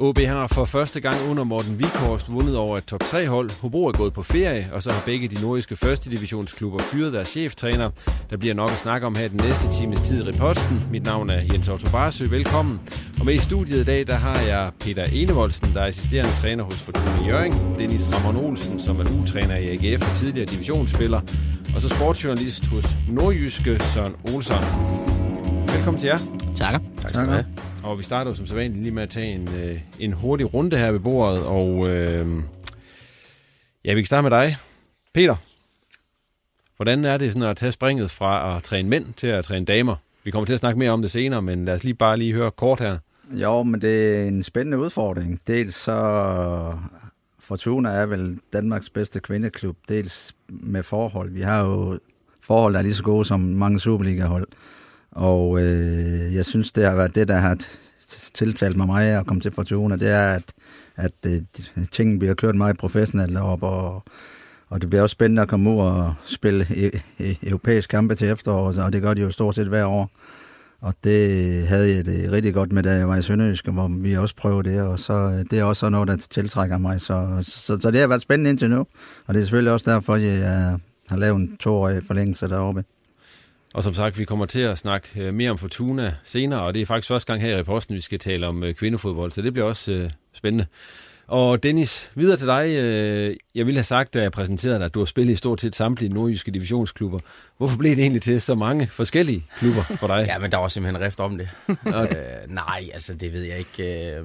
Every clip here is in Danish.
OB har for første gang under Morten Vikhorst vundet over et top 3 hold. Hobro er gået på ferie, og så har begge de nordiske første divisionsklubber fyret deres cheftræner. Der bliver nok at snakke om her den næste times tid i reposten. Mit navn er Jens Otto Barsø. Velkommen. Og med i studiet i dag, der har jeg Peter Enevoldsen, der er assisterende træner hos Fortuna Jørgen. Dennis Ramon Olsen, som er U-træner i AGF og tidligere divisionsspiller. Og så sportsjournalist hos Nordjyske Søren Olsen. Velkommen til jer. Takker. Tak skal du have. Og vi starter som sædvanligt lige med at tage en, øh, en hurtig runde her ved bordet. Og øh, ja, vi kan starte med dig. Peter, hvordan er det sådan at tage springet fra at træne mænd til at træne damer? Vi kommer til at snakke mere om det senere, men lad os lige bare lige høre kort her. Jo, men det er en spændende udfordring. Dels så Fortuna er vel Danmarks bedste kvindeklub, dels med forhold. Vi har jo forhold, der er lige så gode som mange Superliga-hold. Og øh, jeg synes, det har været det, der har tiltalt mig meget at komme til Fortuna, det er, at, at øh, tingene bliver kørt meget professionelt op, og, og det bliver også spændende at komme ud og spille e- e- europæiske kampe til efteråret, og det gør de jo stort set hver år. Og det havde jeg det rigtig godt med, da jeg var i Sønderjysk, hvor vi også prøvede det, og så øh, det er også noget, der tiltrækker mig. Så, så, så det har været spændende indtil nu, og det er selvfølgelig også derfor, jeg har lavet en toårig forlængelse deroppe. Og som sagt, vi kommer til at snakke øh, mere om Fortuna senere, og det er faktisk første gang her i reposten, vi skal tale om øh, kvindefodbold, så det bliver også øh, spændende. Og Dennis, videre til dig. Øh, jeg ville have sagt, da jeg præsenterede dig, at du har spillet i stort set samtlige nordjyske divisionsklubber. Hvorfor blev det egentlig til så mange forskellige klubber for dig? ja, men der var simpelthen rift om det. øh, nej, altså det ved jeg ikke.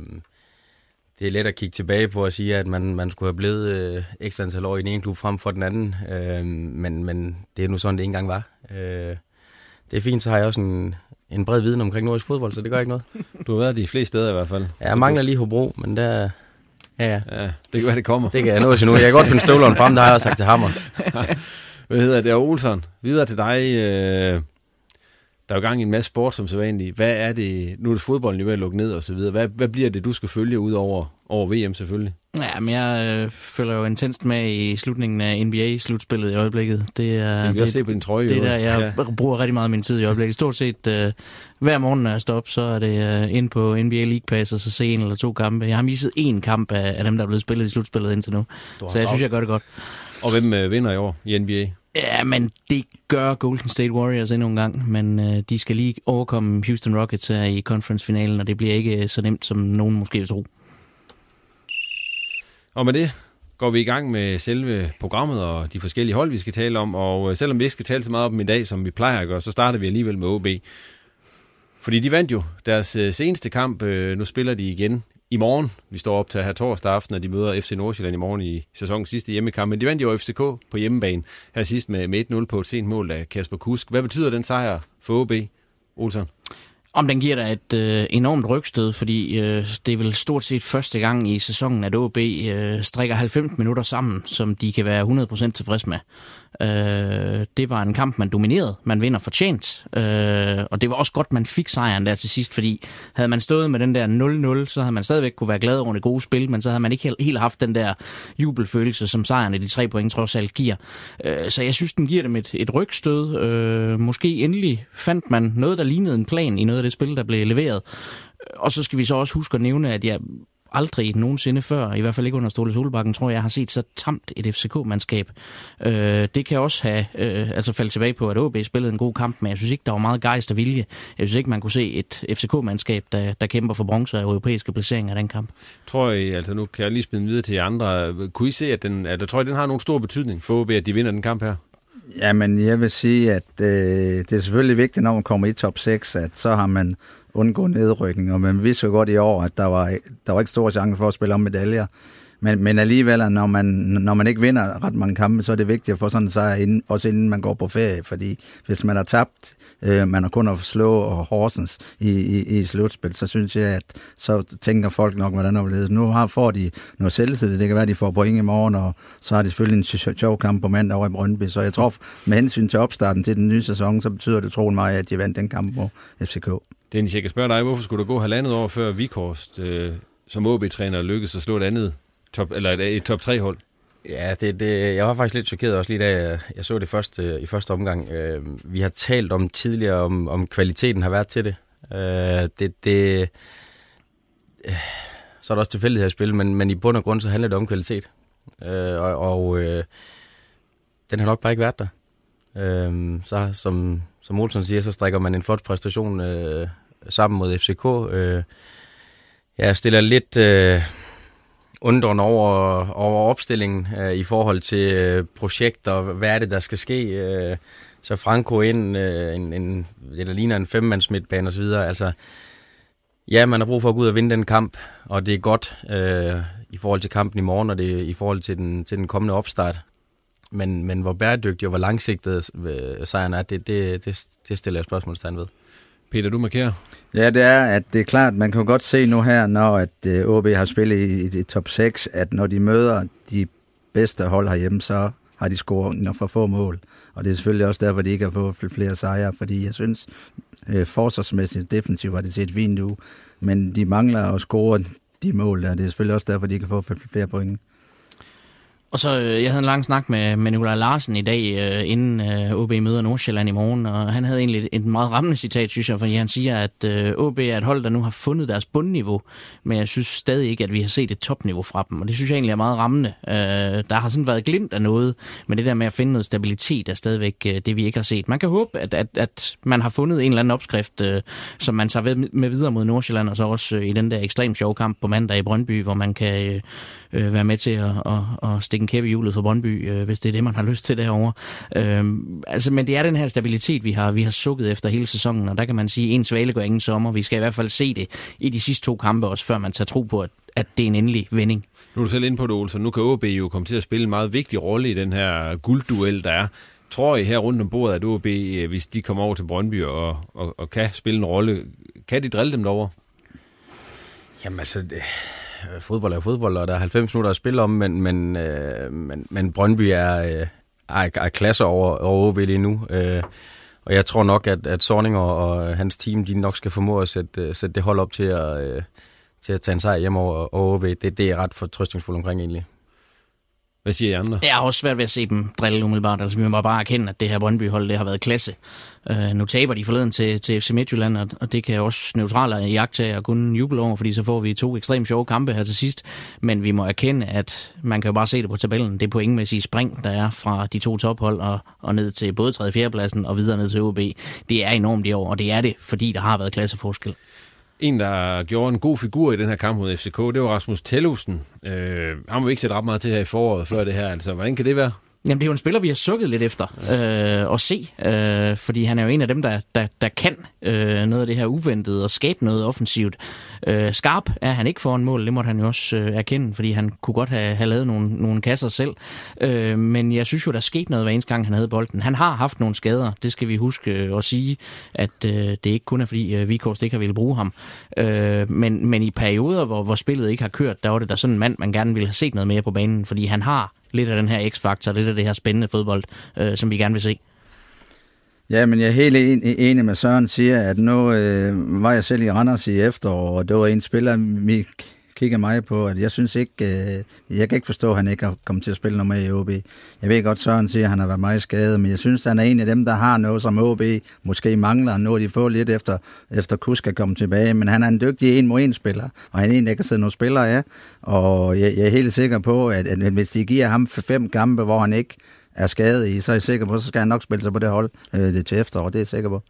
Det er let at kigge tilbage på og sige, at man, man skulle have blevet øh, ekstra antal år i den ene klub frem for den anden. Øh, men, men det er nu sådan, det ikke engang var. Øh, det er fint, så har jeg også en, en bred viden omkring nordisk fodbold, så det gør ikke noget. Du har været de fleste steder i hvert fald. Ja, jeg mangler lige Hobro, men der... Ja, ja. ja det kan være, det kommer. Det kan jeg nå til nu. Jeg kan godt finde støvlerne frem, der har jeg sagt til Hammer. Hvad hedder det? Olsen, videre til dig. Øh, der er jo gang i en masse sport som sædvanligt. Hvad er det, nu er det fodbolden jo ved at lukke ned og så videre. Hvad, hvad bliver det, du skal følge ud over, over VM selvfølgelig? Ja, men jeg øh, følger jo intenst med i slutningen af NBA-slutspillet i øjeblikket. Det er, det, se på din trøje. Det er der, jeg ja. bruger rigtig meget af min tid i øjeblikket. Stort set øh, hver morgen, når jeg står op, så er det øh, ind på NBA League Pass, og så se en eller to kampe. Jeg har misset én kamp af, af dem, der er blevet spillet i slutspillet indtil nu. Så jeg synes, jeg gør det godt. Og hvem øh, vinder i år i NBA? Ja, men det gør Golden State Warriors endnu en gang, men øh, de skal lige overkomme Houston Rockets her i conference-finalen, og det bliver ikke så nemt, som nogen måske vil tro. Og med det går vi i gang med selve programmet og de forskellige hold, vi skal tale om. Og øh, selvom vi ikke skal tale så meget om dem i dag, som vi plejer at gøre, så starter vi alligevel med OB. Fordi de vandt jo deres øh, seneste kamp. Øh, nu spiller de igen i morgen. Vi står op til her torsdag aften, og de møder FC Nordsjælland i morgen i sæsonens sidste hjemmekamp. Men de vandt jo FCK på hjemmebane her sidst med 1-0 på et sent mål af Kasper Kusk. Hvad betyder den sejr for OB, Olsen? Om den giver dig et øh, enormt rygstød, fordi øh, det er vel stort set første gang i sæsonen, at OB øh, strikker 90 minutter sammen, som de kan være 100% tilfreds med. Øh, det var en kamp, man dominerede. Man vinder fortjent. Øh, og det var også godt, man fik sejren der til sidst, fordi havde man stået med den der 0-0, så havde man stadigvæk kunne være glad over det gode spil, men så havde man ikke helt, helt haft den der jubelfølelse, som sejren i de tre point trods alt giver. Øh, så jeg synes, den giver dem et, et rygstød. Øh, måske endelig fandt man noget, der lignede en plan i noget af det spil, der blev leveret. Og så skal vi så også huske at nævne, at jeg aldrig nogensinde før, i hvert fald ikke under Ståle Solbakken, tror jeg, har set så tamt et FCK-mandskab. Øh, det kan også have øh, altså faldt tilbage på, at OB spillede en god kamp, men jeg synes ikke, der var meget gejst og vilje. Jeg synes ikke, man kunne se et FCK-mandskab, der, der kæmper for bronze og europæiske placeringer af den kamp. Tror I, altså nu kan jeg lige spille videre til jer andre, kunne I se, at den, at, tror I, den har nogen stor betydning for OB, at de vinder den kamp her? Jamen, jeg vil sige, at øh, det er selvfølgelig vigtigt, når man kommer i top 6, at så har man undgået nedrykning, og man vidste jo godt i år, at der var, der var ikke store chance for at spille om medaljer. Men, men alligevel, når man, når man ikke vinder ret mange kampe, så er det vigtigt at få sådan en sejr, inden, også inden man går på ferie. Fordi hvis man har tabt, øh, man har kun at slå og Horsens i, i, i slutspil, så synes jeg, at så tænker folk nok, hvordan det er Nu har, får de noget selvtillid. Det kan være, at de får point i morgen, og så har de selvfølgelig en sjov kamp på mandag over i Brøndby. Så jeg tror, med hensyn til opstarten til den nye sæson, så betyder det troen mig, at de vandt den kamp på FCK. Dennis, jeg kan spørge dig, hvorfor skulle du gå halvandet år før Vikhorst øh, som OB-træner lykkedes at slå et andet top, eller et, et top 3-hold? Ja, det, det, jeg var faktisk lidt chokeret også lige da jeg, jeg så det første, i første omgang. Øh, vi har talt om tidligere, om, om kvaliteten har været til det. Øh, det, det øh, så er der også tilfældighed at spille, men, men i bund og grund så handler det om kvalitet. Øh, og og øh, den har nok bare ikke været der. Øh, så som, som Olsen siger, så strækker man en flot præstation øh, sammen mod FCK. Øh, jeg stiller lidt øh, undren over, over opstillingen øh, i forhold til øh, projekter, hvad er det, der skal ske. Øh, så Franco ind, øh, en, en, det der ligner en femmands midtbane osv. Altså, ja, man har brug for at gå ud og vinde den kamp, og det er godt øh, i forhold til kampen i morgen, og det er i forhold til den, til den kommende opstart. Men, men hvor bæredygtig og hvor langsigtet øh, sejren er, det, det, det, det stiller jeg spørgsmålstegn ved. Peter, du markerer. Ja, det er, at det er klart, man kan godt se nu her, når at øh, OB har spillet i, i top 6, at når de møder de bedste hold herhjemme, så har de scoret for få mål. Og det er selvfølgelig også derfor, de ikke har fået flere sejre, fordi jeg synes, øh, forsvarsmæssigt defensivt har det set fint ud, men de mangler at score de mål der. Det er selvfølgelig også derfor, de ikke har fået flere point. Og så, øh, jeg havde en lang snak med, med Nikolaj Larsen i dag, øh, inden øh, OB møder Nordsjælland i morgen, og han havde egentlig et meget rammende citat, synes jeg, fordi han siger, at øh, OB er et hold, der nu har fundet deres bundniveau, men jeg synes stadig ikke, at vi har set et topniveau fra dem, og det synes jeg egentlig er meget rammende. Øh, der har sådan været glimt af noget, men det der med at finde noget stabilitet er stadigvæk øh, det, vi ikke har set. Man kan håbe, at, at, at man har fundet en eller anden opskrift, øh, som man tager ved, med videre mod Nordsjælland, og så også øh, i den der ekstremt sjove kamp på mandag i Brøndby, hvor man kan øh, øh, være med til at, at, at stikke en kæppe hjulet for Brøndby, øh, hvis det er det, man har lyst til derovre. Øh, altså, men det er den her stabilitet, vi har, vi har sukket efter hele sæsonen, og der kan man sige, en svale går ingen sommer. Vi skal i hvert fald se det i de sidste to kampe også, før man tager tro på, at, at det er en endelig vending. Nu er du selv inde på det, Olsen. Nu kan OB jo komme til at spille en meget vigtig rolle i den her guldduel, der er. Tror I her rundt om bordet, at OB, øh, hvis de kommer over til Brøndby og, og, og kan spille en rolle, kan de drille dem derovre? Jamen altså, det, Øh, fodbold er fodbold, og der er 90 minutter at spille om, men, men, øh, men, men Brøndby er, øh, er, er klasse over, over OB lige nu. Øh, og jeg tror nok, at, at Sorning og, og hans team, de nok skal formå at sætte, øh, sætte det hold op til at, øh, til at tage en sejr hjem over, over OB. Det, det er ret fortrystningsfuldt omkring egentlig. Hvad siger I andre? Jeg har også svært ved at se dem drille umiddelbart. Altså, vi må bare erkende, at det her Brøndby-hold det har været klasse. Uh, nu taber de forleden til, til FC Midtjylland, og, og det kan også neutrale jagtage og kun juble over, fordi så får vi to ekstremt sjove kampe her til sidst. Men vi må erkende, at man kan jo bare se det på tabellen. Det pointmæssige spring, der er fra de to tophold og, og ned til både 3. og 4. pladsen og videre ned til OB, det er enormt i år, og det er det, fordi der har været klasseforskel. En, der gjorde en god figur i den her kamp mod FCK, det var Rasmus Tellusen. Øh, han må vi ikke sætte ret meget til her i foråret før det her. Altså, hvordan kan det være? Jamen, det er jo en spiller, vi har sukket lidt efter øh, at se, øh, fordi han er jo en af dem, der, der, der kan øh, noget af det her uventede og skabe noget offensivt. Øh, skarp er han ikke for en mål, det måtte han jo også øh, erkende, fordi han kunne godt have, have lavet nogle, nogle kasser selv. Øh, men jeg synes jo, der skete noget hver eneste gang, han havde bolden. Han har haft nogle skader, det skal vi huske øh, at sige, at øh, det ikke kun er, fordi øh, Vikhorst ikke har ville bruge ham. Øh, men, men i perioder, hvor, hvor spillet ikke har kørt, der var det der sådan en mand, man gerne ville have set noget mere på banen, fordi han har lidt af den her x-faktor, lidt af det her spændende fodbold, øh, som vi gerne vil se. Ja, men jeg er helt enig med Søren siger, at nu øh, var jeg selv i Randers i efterår, og det var en spiller, vi kigger mig på, at jeg synes ikke, øh, jeg kan ikke forstå, at han ikke har kommet til at spille noget med i OB. Jeg ved godt, Søren siger, at han har været meget skadet, men jeg synes, at han er en af dem, der har noget, som OB måske mangler. Nu de få lidt efter, efter Kusk er kommet tilbage, men han er en dygtig en mod en spiller, og han er en, der kan sidde nogle spillere af, og jeg, jeg er helt sikker på, at, at hvis de giver ham fem kampe, hvor han ikke er skadet i, så er jeg sikker på, så skal han nok spille sig på det hold øh, det til efterår, det er jeg sikker på.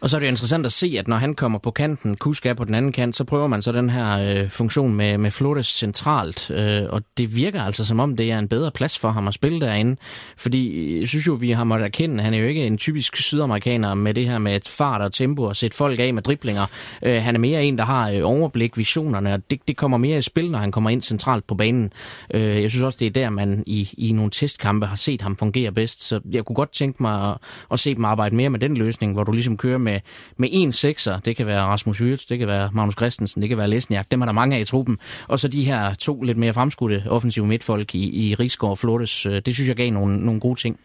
Og så er det jo interessant at se, at når han kommer på kanten, Kusk er på den anden kant, så prøver man så den her øh, funktion med, med Flores centralt. Øh, og det virker altså som om, det er en bedre plads for ham at spille derinde. Fordi øh, jeg synes jo, vi har måttet erkende, han er jo ikke en typisk sydamerikaner med det her med et fart og tempo og sætte folk af med driblinger. Øh, han er mere en, der har øh, overblik, visionerne, og det, det kommer mere i spil, når han kommer ind centralt på banen. Øh, jeg synes også, det er der, man i, i nogle testkampe har set ham fungere bedst. Så jeg kunne godt tænke mig at, at se dem arbejde mere med den løsning, hvor du ligesom kører med, med en sekser. Det kan være Rasmus Hyrts, det kan være Magnus Christensen, det kan være Lesniak. Dem er der mange af i truppen. Og så de her to lidt mere fremskudte offensive midtfolk i, i Rigsgaard og Flores. Øh, det synes jeg gav nogle, nogle gode ting.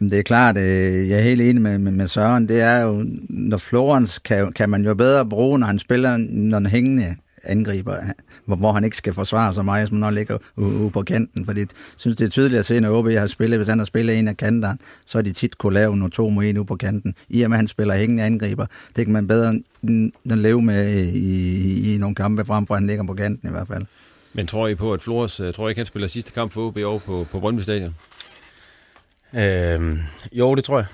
Det er klart, øh, jeg er helt enig med, med, med Søren. Det er jo, når Florens kan, kan man jo bedre bruge, når han spiller, når han hængende angriber, hvor, hvor han ikke skal forsvare så meget, som når han ligger ude på kanten. Fordi jeg synes, det er tydeligt at se, når OB har spillet, hvis han har spillet en af kanterne, så er de tit kunne lave nogle to mod en ude på kanten. I og med, at han spiller hængende angriber, det kan man bedre end leve med i, i, i nogle kampe, frem for at han ligger på kanten i hvert fald. Men tror I på, at Flores, øh, tror I ikke, han spiller sidste kamp for OB over på, på Brøndby Stadion? Øhm, jo, det tror jeg.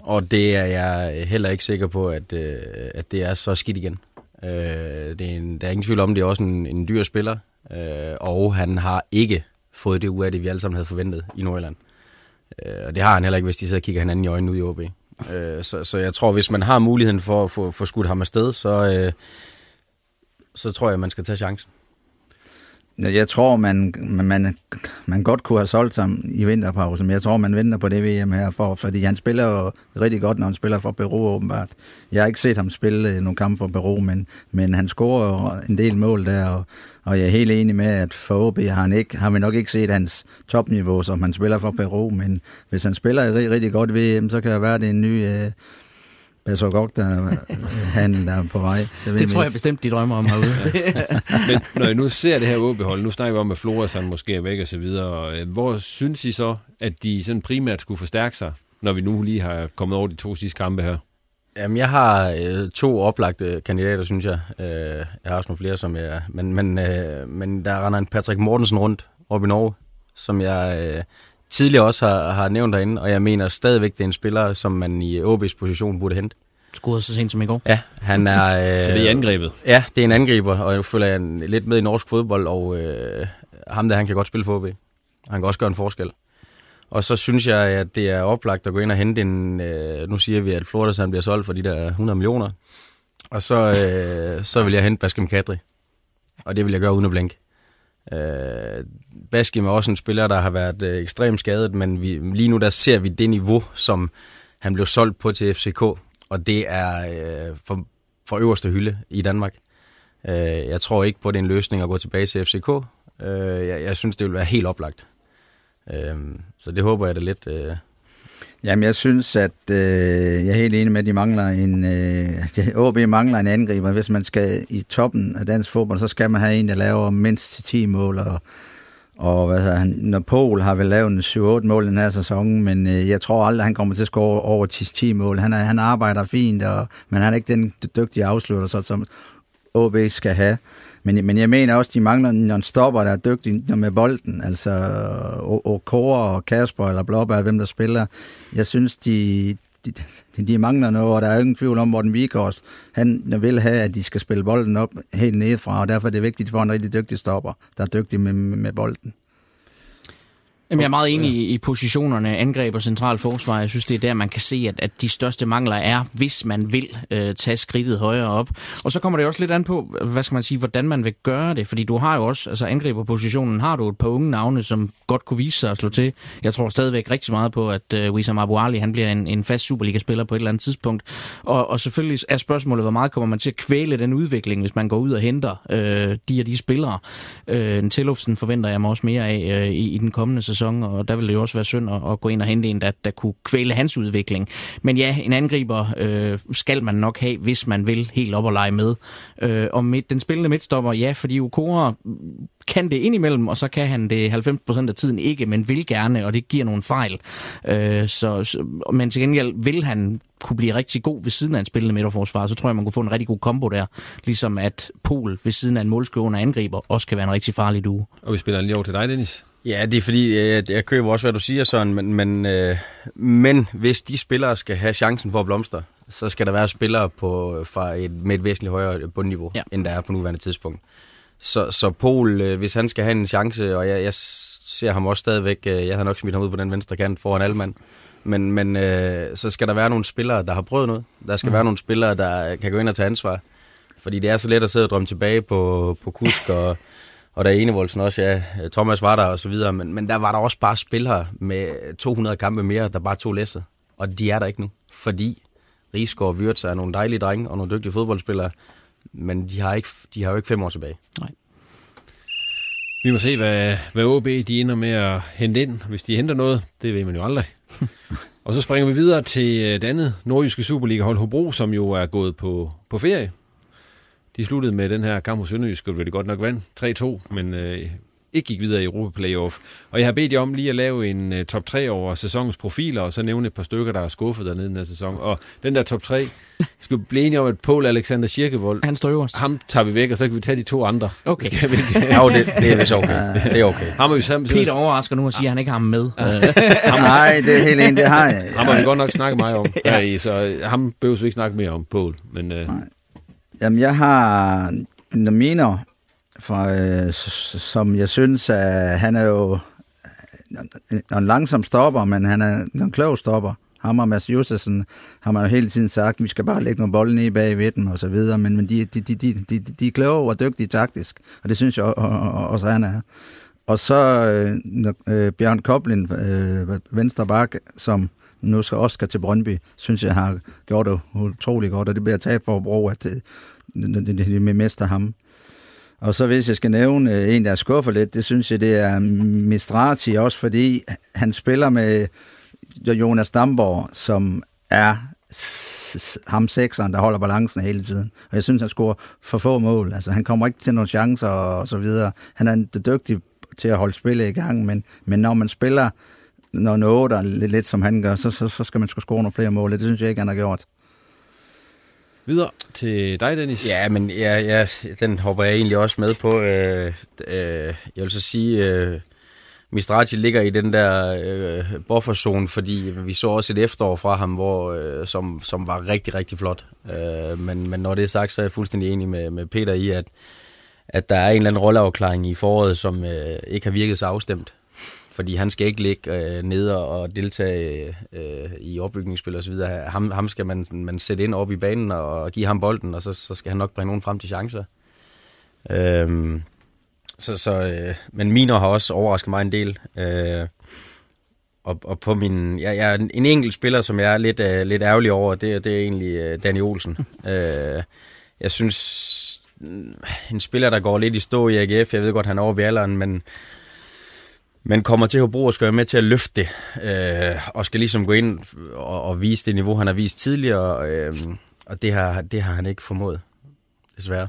Og det er jeg heller ikke sikker på, at, øh, at det er så skidt igen. Øh, det er en, der er ingen tvivl om, det er også en, en dyr spiller, øh, og han har ikke fået det ud af det, vi alle sammen havde forventet i Nordjylland. Øh, og det har han heller ikke, hvis de sidder og kigger hinanden i øjnene ud i OB. Øh, så, så jeg tror, hvis man har muligheden for at få, få skudt ham afsted, så, øh, så tror jeg, man skal tage chancen. Jeg tror, man, man, man godt kunne have solgt ham i vinterpausen, men jeg tror, man venter på det VM her, for, fordi han spiller jo rigtig godt, når han spiller for Peru åbenbart. Jeg har ikke set ham spille øh, nogle kampe for Peru, men, men han scorer jo en del mål der, og, og jeg er helt enig med, at for OB har, han ikke, har vi nok ikke set hans topniveau, som han spiller for Peru, men hvis han spiller rigtig, rigtig godt VM, så kan det være, det er en ny... Øh, så godt, der han der er på vej. Det, det tror jeg ikke. bestemt, de drømmer om herude. Men når I nu ser det her OB-hold, nu snakker vi om, at Flores han måske er væk og så videre, øh, hvor synes I så, at de sådan primært skulle forstærke sig, når vi nu lige har kommet over de to sidste kampe her? Jamen, jeg har øh, to oplagte kandidater, synes jeg. Øh, jeg har også nogle flere, som jeg... Men, men, øh, men der render en Patrick Mortensen rundt op i Norge, som jeg øh, tidligere også har, har nævnt derinde, og jeg mener stadigvæk, det er en spiller, som man i OB's position burde hente. Scoret så sent som i går. Ja, han er... Øh, så det er angrebet? Ja, det er en angriber, og jeg føler jeg lidt med i norsk fodbold, og øh, ham der, han kan godt spille for OB. Han kan også gøre en forskel. Og så synes jeg, at det er oplagt at gå ind og hente en... Øh, nu siger vi, at Florida han bliver solgt for de der 100 millioner. Og så, øh, så vil jeg hente Baskem Kadri. Og det vil jeg gøre uden at blinke. Øh, Baskim er også en spiller, der har været øh, ekstremt skadet, men vi, lige nu der ser vi det niveau, som han blev solgt på til FCK, og det er øh, for, for øverste hylde i Danmark. Øh, jeg tror ikke på, at det er en løsning at gå tilbage til FCK. Øh, jeg, jeg synes, det vil være helt oplagt. Øh, så det håber jeg da lidt... Øh, Jamen, jeg synes, at øh, jeg er helt enig med, at de mangler en, øh, OB mangler en angriber. Hvis man skal i toppen af dansk fodbold, så skal man have en, der laver mindst 10 mål. Og, og hvad hedder han, når Pol har vel lavet 7-8 mål den her sæson, men øh, jeg tror aldrig, han kommer til at score over 10 mål. Han, er, han arbejder fint, og, men han er ikke den dygtige afslutter, så, som OB skal have. Men, men jeg mener også, de mangler nogle stopper, der er dygtige med bolden. Altså Okora og Kasper eller Blåbær, hvem der spiller. Jeg synes, de, de, de mangler noget, og der er ingen tvivl om, Morten Vigårds, han vil have, at de skal spille bolden op helt nedefra, og derfor er det vigtigt, for en rigtig dygtig stopper, der er dygtig med, med bolden. Jamen, jeg er meget enig i, i positionerne, angreb og central forsvar. Jeg synes, det er der, man kan se, at, at de største mangler er, hvis man vil øh, tage skridtet højere op. Og så kommer det også lidt an på, hvad skal man sige, hvordan man vil gøre det. Fordi du har jo også, altså angriberpositionen, har du et par unge navne, som godt kunne vise sig at slå til. Jeg tror stadigvæk rigtig meget på, at øh, Wissam Abu Ali, han bliver en, en fast Superliga-spiller på et eller andet tidspunkt. Og, og selvfølgelig er spørgsmålet, hvor meget kommer man til at kvæle den udvikling, hvis man går ud og henter øh, de og de spillere. Øh, en Tillufsen forventer jeg mig også mere af øh, i, i den kommende sæson, og der ville det jo også være synd at, at gå ind og hente en, der, der kunne kvæle hans udvikling. Men ja, en angriber øh, skal man nok have, hvis man vil helt op og lege med. Øh, og midt, den spillende midtstopper, ja, fordi Ukora kan det indimellem, og så kan han det 90% af tiden ikke, men vil gerne, og det giver nogle fejl. Øh, så, så, men til gengæld vil han kunne blive rigtig god ved siden af en spillende midterforsvar, så tror jeg, man kunne få en rigtig god kombo der. Ligesom at Pol ved siden af en målskående angriber også kan være en rigtig farlig duo. Og vi spiller lige over til dig, Dennis. Ja, det er fordi, jeg, jeg køber også, hvad du siger, sådan, men, men, øh, men hvis de spillere skal have chancen for at blomstre, så skal der være spillere på, fra et, med et væsentligt højere bundniveau, ja. end der er på nuværende tidspunkt. Så, så Pol, øh, hvis han skal have en chance, og jeg, jeg ser ham også stadigvæk, øh, jeg har nok smidt ham ud på den venstre kant foran alle mand, men, men øh, så skal der være nogle spillere, der har prøvet noget. Der skal mm. være nogle spillere, der kan gå ind og tage ansvar. Fordi det er så let at sidde og drømme tilbage på, på Kusk og, og der er Enevoldsen også, ja. Thomas var der og så videre, men, men der var der også bare spillere med 200 kampe mere, der bare tog læsset. Og de er der ikke nu, fordi Rigsgaard og Wirtz er nogle dejlige drenge og nogle dygtige fodboldspillere, men de har, ikke, de har jo ikke fem år tilbage. Nej. Vi må se, hvad, hvad OB de ender med at hente ind, hvis de henter noget. Det ved man jo aldrig. og så springer vi videre til øh, det andet nordjyske Superliga-hold Hobro, som jo er gået på, på ferie. De sluttede med den her kamp hos Sønderjysk, og det godt nok vand 3-2, men øh, ikke gik videre i Europa Playoff. Og jeg har bedt jer om lige at lave en uh, top 3 over sæsonens profiler, og så nævne et par stykker, der er skuffet dernede den her sæson. Og den der top 3, skal vi blive enige om, at Paul Alexander Kirkevold, han står øverst. Ham tager vi væk, og så kan vi tage de to andre. Okay. Skal vi ikke? jo, det, det er vist okay. Det er okay. Ham er vi sammen, Peter overrasker nu og siger, at han ikke har ham med. ham, Nej, det er helt enig, det har jeg. Ham har vi godt nok snakket meget om. ja. i, så ham behøver vi ikke snakke mere om, Paul. Men, uh... Nej. Jamen, jeg har Namino for, øh, som jeg synes, at han er jo øh, en, en langsom stopper, men han er en klog stopper. Ham og Mads Justesen har man jo hele tiden sagt, at vi skal bare lægge nogle bolde ned bag ved dem og så videre, men, men de, de, de, de, de, de er kloge og dygtige taktisk, og det synes jeg også, han er. Og så øh, øh, Bjørn Koblin, øh, venstre bak, som nu skal Oscar til Brøndby, synes jeg har gjort det utrolig godt, og det bliver taget for at bruge, at øh, det, det, det, det mester ham. Og så hvis jeg skal nævne øh, en, der skuffer lidt, det synes jeg, det er Mistrati, også fordi han spiller med øh, Jonas Damborg, som er ham sekseren, der holder balancen hele tiden. Og jeg synes, han scorer for få mål. Altså, han kommer ikke til nogle chancer og så videre. Han er dygtig til at holde spillet i gang, men, men når man spiller når noget er lidt, lidt som han gør, så, så, så skal man score nogle flere mål. Det synes jeg ikke, han har gjort. Videre til dig, Dennis. Ja, men ja, ja, den hopper jeg egentlig også med på. Øh, øh, jeg vil så sige, øh, Mistrati ligger i den der øh, bufferzone, fordi vi så også et efterår fra ham, hvor, øh, som, som var rigtig, rigtig flot. Øh, men, men når det er sagt, så er jeg fuldstændig enig med, med Peter i, at, at der er en eller anden rolleafklaring i foråret, som øh, ikke har virket så afstemt fordi han skal ikke ligge øh, nede og deltage øh, i opbygningsspil og så videre. Ham, ham skal man, man sætte ind op i banen og give ham bolden, og så, så skal han nok bringe nogen frem til chancer. Øhm, så, så, øh, men Miner har også overrasket mig en del. Øh, og, og på min, jeg, jeg er en enkelt spiller, som jeg er lidt, øh, lidt ærgerlig over, det, det er egentlig øh, Danny Olsen. øh, jeg synes, en spiller, der går lidt i stå i AGF, jeg ved godt, han er over ved alderen, men men kommer til Hobro og skal være med til at løfte det, øh, og skal ligesom gå ind og, og vise det niveau, han har vist tidligere, øh, og det har, det har han ikke formået, desværre.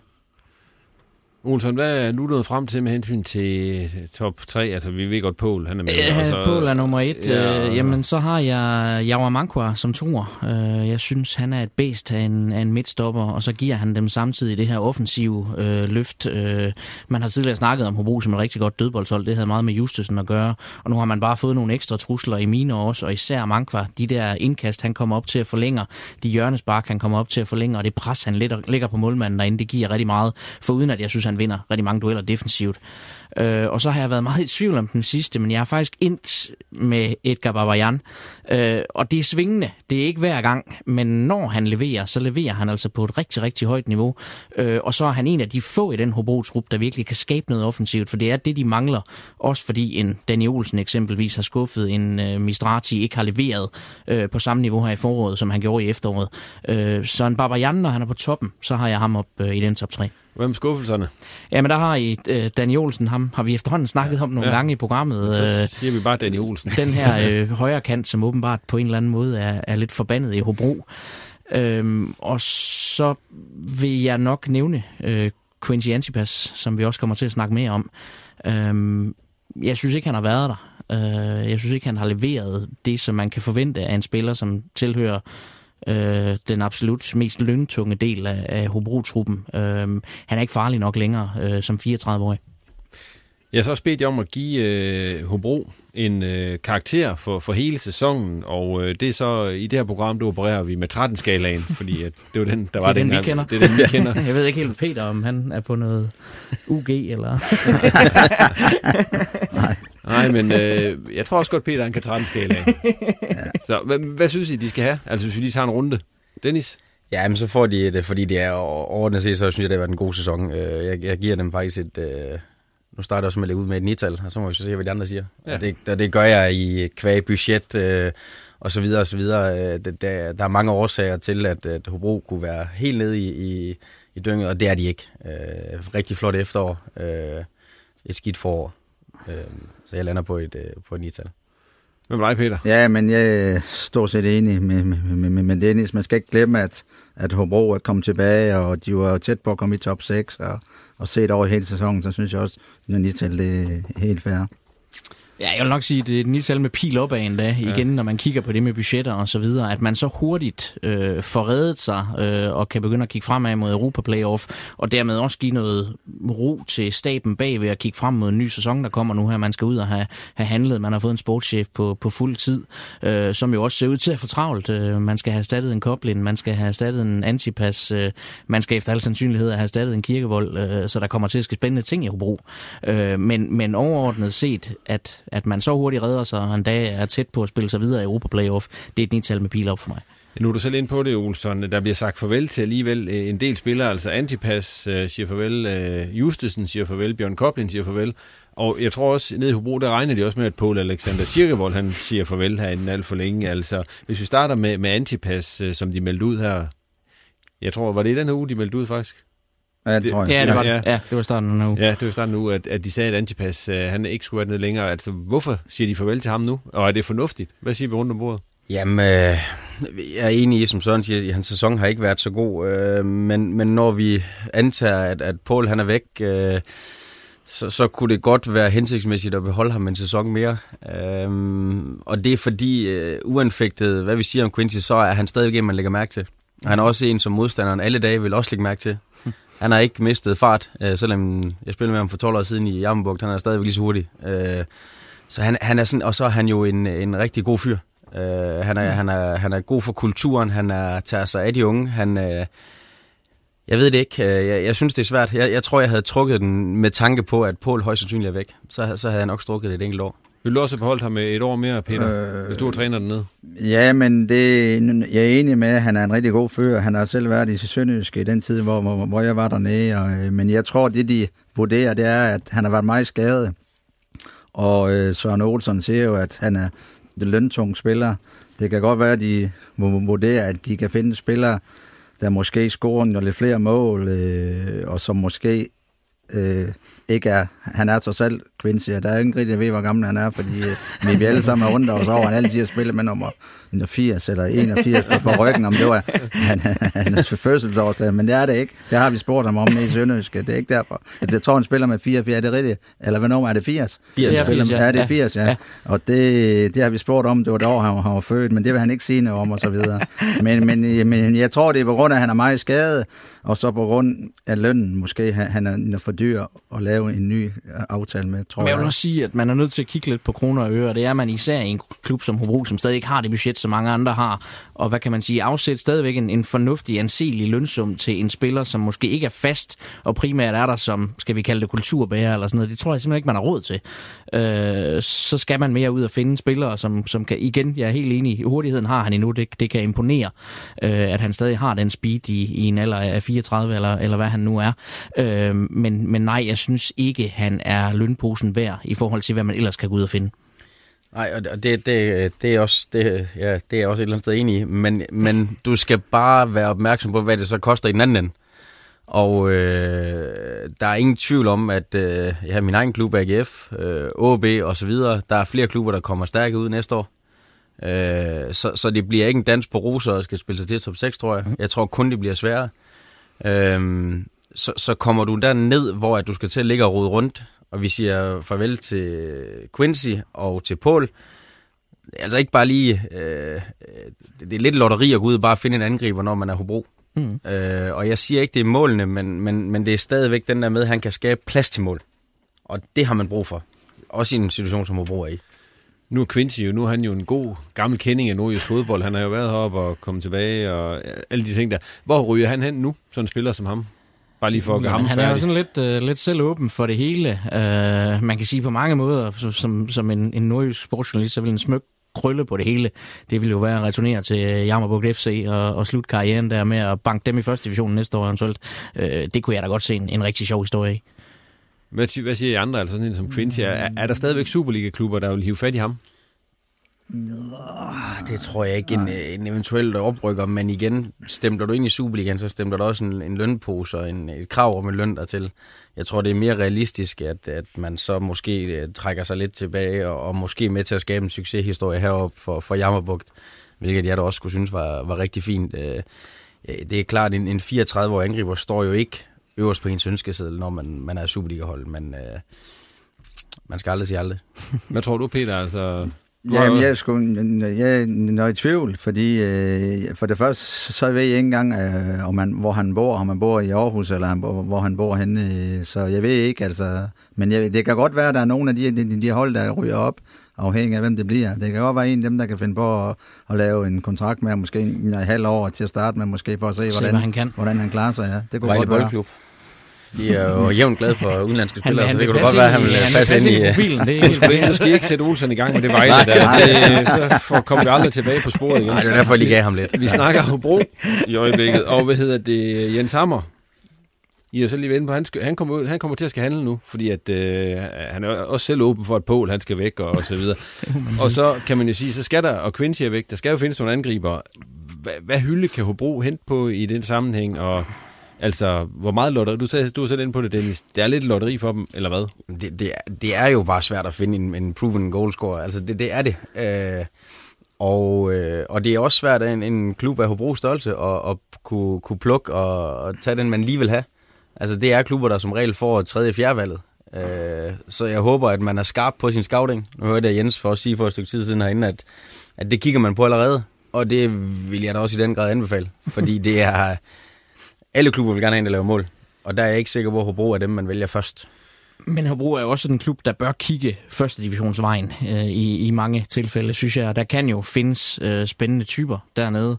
Olsen, hvad er nu nået frem til med hensyn til top 3? Altså, vi ved godt, Pål, han er med. Ja, så... Pål er nummer et. Ja. Øh, jamen, så har jeg Jawa Mankwa som toer. Øh, jeg synes, han er et bedst af en, af en midtstopper, og så giver han dem samtidig det her offensive øh, løft. Øh, man har tidligere snakket om Hobro som et rigtig godt dødboldshold. Det havde meget med Justesen at gøre. Og nu har man bare fået nogle ekstra trusler i mine også, og især Mankwa. De der indkast, han kommer op til at forlænge, de hjørnespark, han kommer op til at forlænge, og det pres, han lægger på målmanden derinde, det giver rigtig meget. For uden at jeg synes, han vinder rigtig mange dueller defensivt. Øh, og så har jeg været meget i tvivl om den sidste, men jeg har faktisk ind med Edgar Babayan. Øh, og det er svingende. Det er ikke hver gang, men når han leverer, så leverer han altså på et rigtig, rigtig højt niveau. Øh, og så er han en af de få i den Hobro-trup, der virkelig kan skabe noget offensivt, for det er det, de mangler. Også fordi en Danny Olsen eksempelvis har skuffet, en øh, Mistrati ikke har leveret øh, på samme niveau her i foråret, som han gjorde i efteråret. Øh, så en Babayan, når han er på toppen, så har jeg ham op øh, i den top 3. Hvem er skuffelserne? Jamen, der har I uh, Danny Olsen, ham har vi efterhånden snakket ja. om nogle ja. gange i programmet. Så siger vi bare Danny Olsen. den her uh, højre kant, som åbenbart på en eller anden måde er, er lidt forbandet i Hobro. Øhm, og så vil jeg nok nævne uh, Quincy Antipas, som vi også kommer til at snakke mere om. Øhm, jeg synes ikke, han har været der. Uh, jeg synes ikke, han har leveret det, som man kan forvente af en spiller, som tilhører øh, den absolut mest løntunge del af, af Hobro-truppen. Øh, han er ikke farlig nok længere øh, som 34-årig. Jeg har så også bedt jer om at give øh, Hobro en øh, karakter for, for hele sæsonen, og øh, det er så i det her program, du opererer vi med 13-skalaen, fordi at det var den, der var det er den, den vi kender. Det er den, vi kender. Jeg ved ikke helt, Peter, om han er på noget UG, eller... Nej. Nej, men øh, jeg tror også godt, Peter han kan 13-skalaen. ja. Så hvad, hvad synes I, de skal have? Altså, hvis vi lige tager en runde. Dennis? Ja, men så får de det, fordi det er overordnet set, så synes jeg, det har været en god sæson. Øh, jeg, jeg giver dem faktisk et... Nu starter jeg også med at lægge ud med et nital, og så må vi så se, hvad de andre siger. Ja. Og, det, og det gør jeg i kvæg budget øh, og så videre og så videre. Øh, det, der, der er mange årsager til, at, at Hobro kunne være helt nede i, i, i dynget, og det er de ikke. Øh, rigtig flot efterår. Øh, et skidt forår. Øh, så jeg lander på et, øh, på et nital. Hvem er dig, Peter? Ja, men jeg er stort set enig med, med, med, med Dennis. Man skal ikke glemme, at, at Hobro er kommet tilbage, og de var tæt på at komme i top 6, og, og set over hele sæsonen, så synes jeg også, at Nital det er helt fair. Ja, jeg vil nok sige, det er lige selv med pil opad endda, ja. igen, når man kigger på det med budgetter og så videre, at man så hurtigt øh, får reddet sig øh, og kan begynde at kigge fremad mod Europa Playoff, og dermed også give noget ro til staben bag ved at kigge frem mod en ny sæson, der kommer nu her. Man skal ud og have, have handlet. Man har fået en sportschef på, på fuld tid, øh, som jo også ser ud til at få travlt. Øh, man skal have erstattet en kobling, man skal have erstattet en antipas, øh, man skal efter al sandsynlighed have erstattet en kirkevold, øh, så der kommer til at ske spændende ting i Hobro. Øh, men, men overordnet set, at at man så hurtigt redder sig, og en dag er tæt på at spille sig videre i Europa Playoff, det er et nital med pil op for mig. Nu er du selv ind på det, Olsson. Der bliver sagt farvel til alligevel øh, en del spillere, altså Antipas øh, siger farvel, øh, Justesen siger farvel, Bjørn Koblin siger farvel, og jeg tror også, nede i Hobro, der regner de også med, at Paul Alexander Sirkevold, han siger farvel her inden alt for længe. Altså, hvis vi starter med, med Antipas, øh, som de meldte ud her, jeg tror, var det i den her uge, de meldte ud faktisk? Ja, det tror jeg. Ja, det var, ja. ja, det var starten nu. Ja, det var starten nu, at, at de sagde, at Antipas, uh, han ikke skulle være ned længere. Altså, hvorfor siger de farvel til ham nu? Og er det fornuftigt? Hvad siger vi rundt om bordet? Jamen, øh, jeg er enig i, som Søren siger, at hans sæson har ikke været så god. Øh, men, men når vi antager, at, at Paul han er væk, øh, så, så kunne det godt være hensigtsmæssigt at beholde ham en sæson mere. Øh, og det er fordi, øh, uanfægtet, hvad vi siger om Quincy, så er han stadig en, man lægger mærke til. Han er også en, som modstanderen alle dage vil også lægge mærke til. Han har ikke mistet fart, øh, selvom jeg spillede med ham for 12 år siden i Jammerburg. Han er stadigvæk lige så hurtig. Øh, så han, han er sådan, og så er han jo en, en rigtig god fyr. Øh, han, er, han, er, han er god for kulturen, han er, tager sig af de unge. Han, øh, jeg ved det ikke. Øh, jeg, jeg synes, det er svært. Jeg, jeg tror, jeg havde trukket den med tanke på, at Paul højst sandsynligt er væk. Så, så havde jeg nok strukket det et enkelt år. Vil du også have beholdt ham et år mere, Peter, øh, hvis du har træner dernede? Ja, men det, jeg er enig med, at han er en rigtig god fører. Han har selv været i Sønderjyske i den tid, hvor, hvor, hvor jeg var dernede. Og, øh, men jeg tror, det de vurderer, det er, at han har været meget skadet. Og øh, Søren Olsen siger jo, at han er den løntung spiller. Det kan godt være, at de vurderer, at de kan finde spillere, der måske scorer lidt flere mål, øh, og som måske øh, ikke er, han er trods alt Quincy, og der er ingen rigtig, der ved, hvor gammel han er, fordi øh, vi alle sammen er rundt os over, han altid har spillet med nummer 80 eller 81 på, på ryggen, om det var han, han, er fødselsdagsdag, men det er det ikke. Det har vi spurgt ham om i Sønderjyske, det er ikke derfor. Jeg tror, han spiller med 84, er det rigtigt? Eller hvad nummer er det 80? 80, ja, 80 ja. ja, det er 80, ja. ja. Og det, det har vi spurgt om, det var det år, han, han var født, men det vil han ikke sige noget om, og så videre. Men, men, men jeg tror, det er på grund af, at han er meget skadet, og så på grund af lønnen måske, han, han er, for dyr at lave en ny aftale med, tror Men jeg jeg. vil også sige, at man er nødt til at kigge lidt på kroner og øre. Det er man især i en klub som Hobro, som stadig ikke har det budget, som mange andre har. Og hvad kan man sige, afsætte stadigvæk en, en fornuftig, anselig lønsum til en spiller, som måske ikke er fast, og primært er der som, skal vi kalde det, kulturbærer eller sådan noget. Det tror jeg simpelthen ikke, man har råd til. Øh, så skal man mere ud og finde spillere, som, som kan, igen, jeg er helt enig, hurtigheden har han endnu, det, det kan imponere, øh, at han stadig har den speed i, i en alder af 34, eller, eller hvad han nu er. Øh, men, men nej, jeg synes ikke, han er lønposen værd i forhold til, hvad man ellers kan gå ud og finde. Nej, og det, det, det, er også, det, ja, det er jeg også et eller andet sted enig i, men, men du skal bare være opmærksom på, hvad det så koster i den anden ende. Og øh, der er ingen tvivl om, at øh, jeg har min egen klub, AGF, øh, OB og så videre, der er flere klubber, der kommer stærke ud næste år. Øh, så, så det bliver ikke en dans på roser og skal spille sig til top 6, tror jeg. Jeg tror kun, det bliver sværere. Øh, så, så kommer du der ned, hvor at du skal til at ligge og rode rundt, og vi siger farvel til Quincy og til Paul. Altså ikke bare lige... Øh, det er lidt lotteri at gå ud og bare finde en angriber, når man er Hobro. Mm. Øh, og jeg siger ikke, det er målene, men, men, men det er stadigvæk den der med, at han kan skabe plads til mål. Og det har man brug for. Også i en situation, som Hobro er i. Nu er Quincy jo, nu er han jo en god gammel kending af nordjysk fodbold. Han har jo været heroppe og kommet tilbage og alle de ting der. Hvor ryger han hen nu, sådan en spiller som ham? Bare lige for at gøre ham Han er jo sådan lidt, uh, lidt selv åben for det hele. Uh, man kan sige på mange måder, som, som en, en nordjysk sportsjournalist, så vil en smøk krølle på det hele. Det ville jo være at returnere til Jammerbugt FC og, og slutte karrieren der med at banke dem i første division næste år eventuelt. Uh, det kunne jeg da godt se en, en rigtig sjov historie i. Hvad, hvad siger I andre, altså sådan en som Quincy? Er, er der stadigvæk Superliga-klubber, der vil hive fat i ham? Det tror jeg ikke, en, en eventuel oprykker, men igen, stemmer du ind i Superligaen, så stemmer der også en, en lønpose og en, et krav om en løn dertil. Jeg tror, det er mere realistisk, at, at man så måske trækker sig lidt tilbage, og, og måske med til at skabe en succeshistorie heroppe for, for Jammerbugt, hvilket jeg da også skulle synes var, var rigtig fint. Det er klart, en, en 34-årig angriber står jo ikke øverst på ens ønskeseddel, når man, man er Superliga-hold, men øh, man skal aldrig sige aldrig. Hvad tror du, Peter? Altså, Jamen, jeg er, sgu, jeg er noget i tvivl, fordi øh, for det første, så ved jeg ikke engang, øh, om man, hvor han bor, om han bor i Aarhus, eller han, hvor han bor henne, så jeg ved ikke, altså, men jeg, det kan godt være, at der er nogle af de, de, de hold, der ryger op, afhængig af, hvem det bliver. Det kan godt være en af dem, der kan finde på at, at lave en kontrakt med, måske en, en halv år til at starte med, måske for at se, Se, hvordan, hvad han kan. hvordan han klarer sig. Ja. Det kunne Vejle godt være. De er jo jævnt glade for udenlandske spillere, han så det kunne godt være, at han i- ville passe ind i... ind i øh, profilen, det er helt Nu skal, I ikke sætte Olsen i gang med det Vejle der. Det, så får, kommer vi aldrig tilbage på sporet igen. Nej, det er derfor, jeg lige gav ham lidt. Vi snakker Hobro i øjeblikket, og hvad hedder det, Jens Hammer. I er jo så lige ved inde på, han, han, kommer, ud- han kommer til at skal handle nu, fordi at, øh, han er også selv åben for, at Pål han skal væk og, og så videre. og så kan man jo sige, så skal der, og Quincy er væk, der skal jo findes nogle angriber. Hvad, hvad hylde kan Hobro hente på i den sammenhæng, og altså, hvor meget lotteri, du, sagde, du er selv inde på det, Dennis, det er lidt lotteri for dem, eller hvad? det, det, er, det er jo bare svært at finde en, en proven goalscorer. Altså, det, det er det. Øh, og, øh, og det er også svært at en, en klub af Hobro størrelse at, at kunne, kunne plukke og, og tage den, man lige vil have. Altså, det er klubber, der som regel får tredje fjerde valget. Øh, så jeg håber, at man er skarp på sin scouting. Nu hørte jeg Jens for at sige for et stykke tid siden herinde, at, at det kigger man på allerede. Og det vil jeg da også i den grad anbefale. Fordi det er... Alle klubber vil gerne have en, der laver mål. Og der er jeg ikke sikker hvor Hobro er dem, man vælger først. Men Hobro er jo også en klub, der bør kigge første divisionsvejen øh, i, i mange tilfælde, synes jeg. Der kan jo findes øh, spændende typer dernede.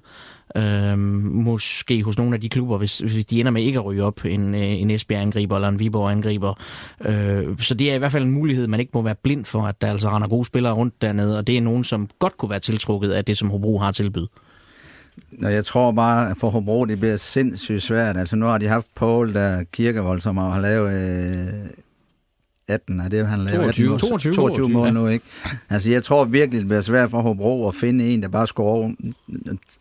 Øh, måske hos nogle af de klubber, hvis, hvis de ender med ikke at ryge op, en, øh, en Esbjerg-angriber eller en Viborg-angriber. Øh, så det er i hvert fald en mulighed, man ikke må være blind for, at der altså render gode spillere rundt dernede, og det er nogen, som godt kunne være tiltrukket af det, som Hobro har tilbydet. Nå, jeg tror bare, at for Hobro, det bliver sindssygt svært. Altså, nu har de haft Paul, der Kirkevold, som har lavet øh, 18, er det, han laver? 22. 18 mål, 22, 22 mål ja. nu, ikke? Altså, jeg tror virkelig, det bliver svært for Hobro at finde en, der bare scorer over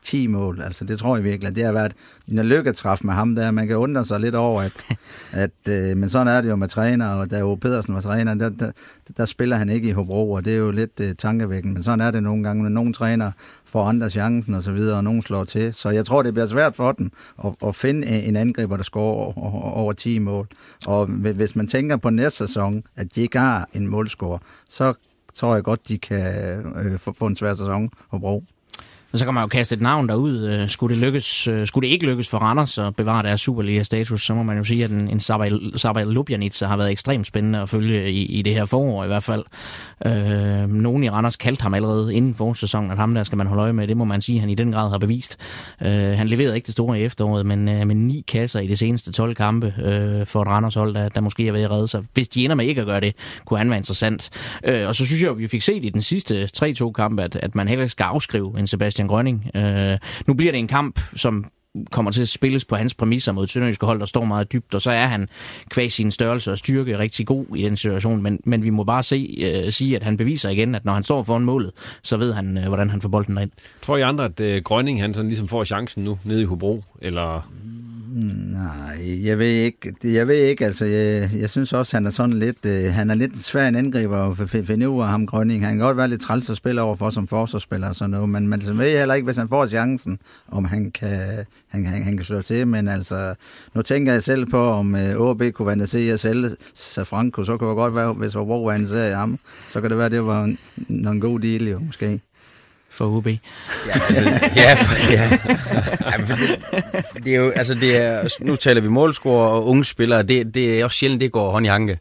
10 mål. Altså, det tror jeg virkelig. Det har været en lykketræf med ham der. Man kan undre sig lidt over, at, at øh, men sådan er det jo med træner, og da Ove Pedersen var træner, der, der, der spiller han ikke i Hobro, og det er jo lidt øh, tankevækkende. Men sådan er det nogle gange, når nogle træner får andre chancen og så videre, og nogen slår til. Så jeg tror, det bliver svært for dem at, at finde en angriber, der scorer over, over, 10 mål. Og hvis man tænker på næste sæson, at de ikke har en målscorer, så tror jeg godt, de kan øh, få, en svær sæson, Hobro. Og så kan man jo kaste et navn derud. Øh, skulle det, lykkes, øh, skulle det ikke lykkes for Randers at bevare deres Superliga-status, så må man jo sige, at en, en Sabaj Lubjanica har været ekstremt spændende at følge i, i det her forår i hvert fald. Øh, nogen i Randers kaldte ham allerede inden forårssæsonen, at ham der skal man holde øje med. Det må man sige, at han i den grad har bevist. Øh, han leverede ikke det store i efteråret, men øh, med ni kasser i de seneste 12 kampe øh, for et Randers hold, der, der måske er ved at redde sig. Hvis de ender med ikke at gøre det, kunne han være interessant. Øh, og så synes jeg, at vi fik set i den sidste 3-2 kamp, at, at man heller ikke skal afskrive en Sebastian Grønning. Øh, nu bliver det en kamp, som kommer til at spilles på hans præmisser mod Sønderjyske hold, der står meget dybt, og så er han kvæg sin størrelse og styrke rigtig god i den situation, men, men vi må bare se, øh, sige, at han beviser igen, at når han står foran målet, så ved han, øh, hvordan han får bolden derind. Tror I andre, at øh, Grønning han sådan ligesom får chancen nu nede i Hobro, eller Nej, jeg ved ikke. Jeg ved ikke, altså, jeg, jeg synes også, han er sådan lidt, øh, han er lidt svær en angriber at finde ud af ham, Grønning. Han kan godt være lidt træls at spille over for som forsvarsspiller og sådan noget, men man ved heller ikke, hvis han får chancen, om han kan, han, han, han kan slå til, men altså, nu tænker jeg selv på, om øh, OB kunne vende se at sælge Safranco, så kunne det godt være, hvis Hobro var ser ham, så kan det være, det var en, en god deal jo, måske for UB. Ja, altså, ja, ja. ja for det, det, er jo, altså det er, nu taler vi målscore og unge spillere, det, det er også sjældent, det går hånd i hanke.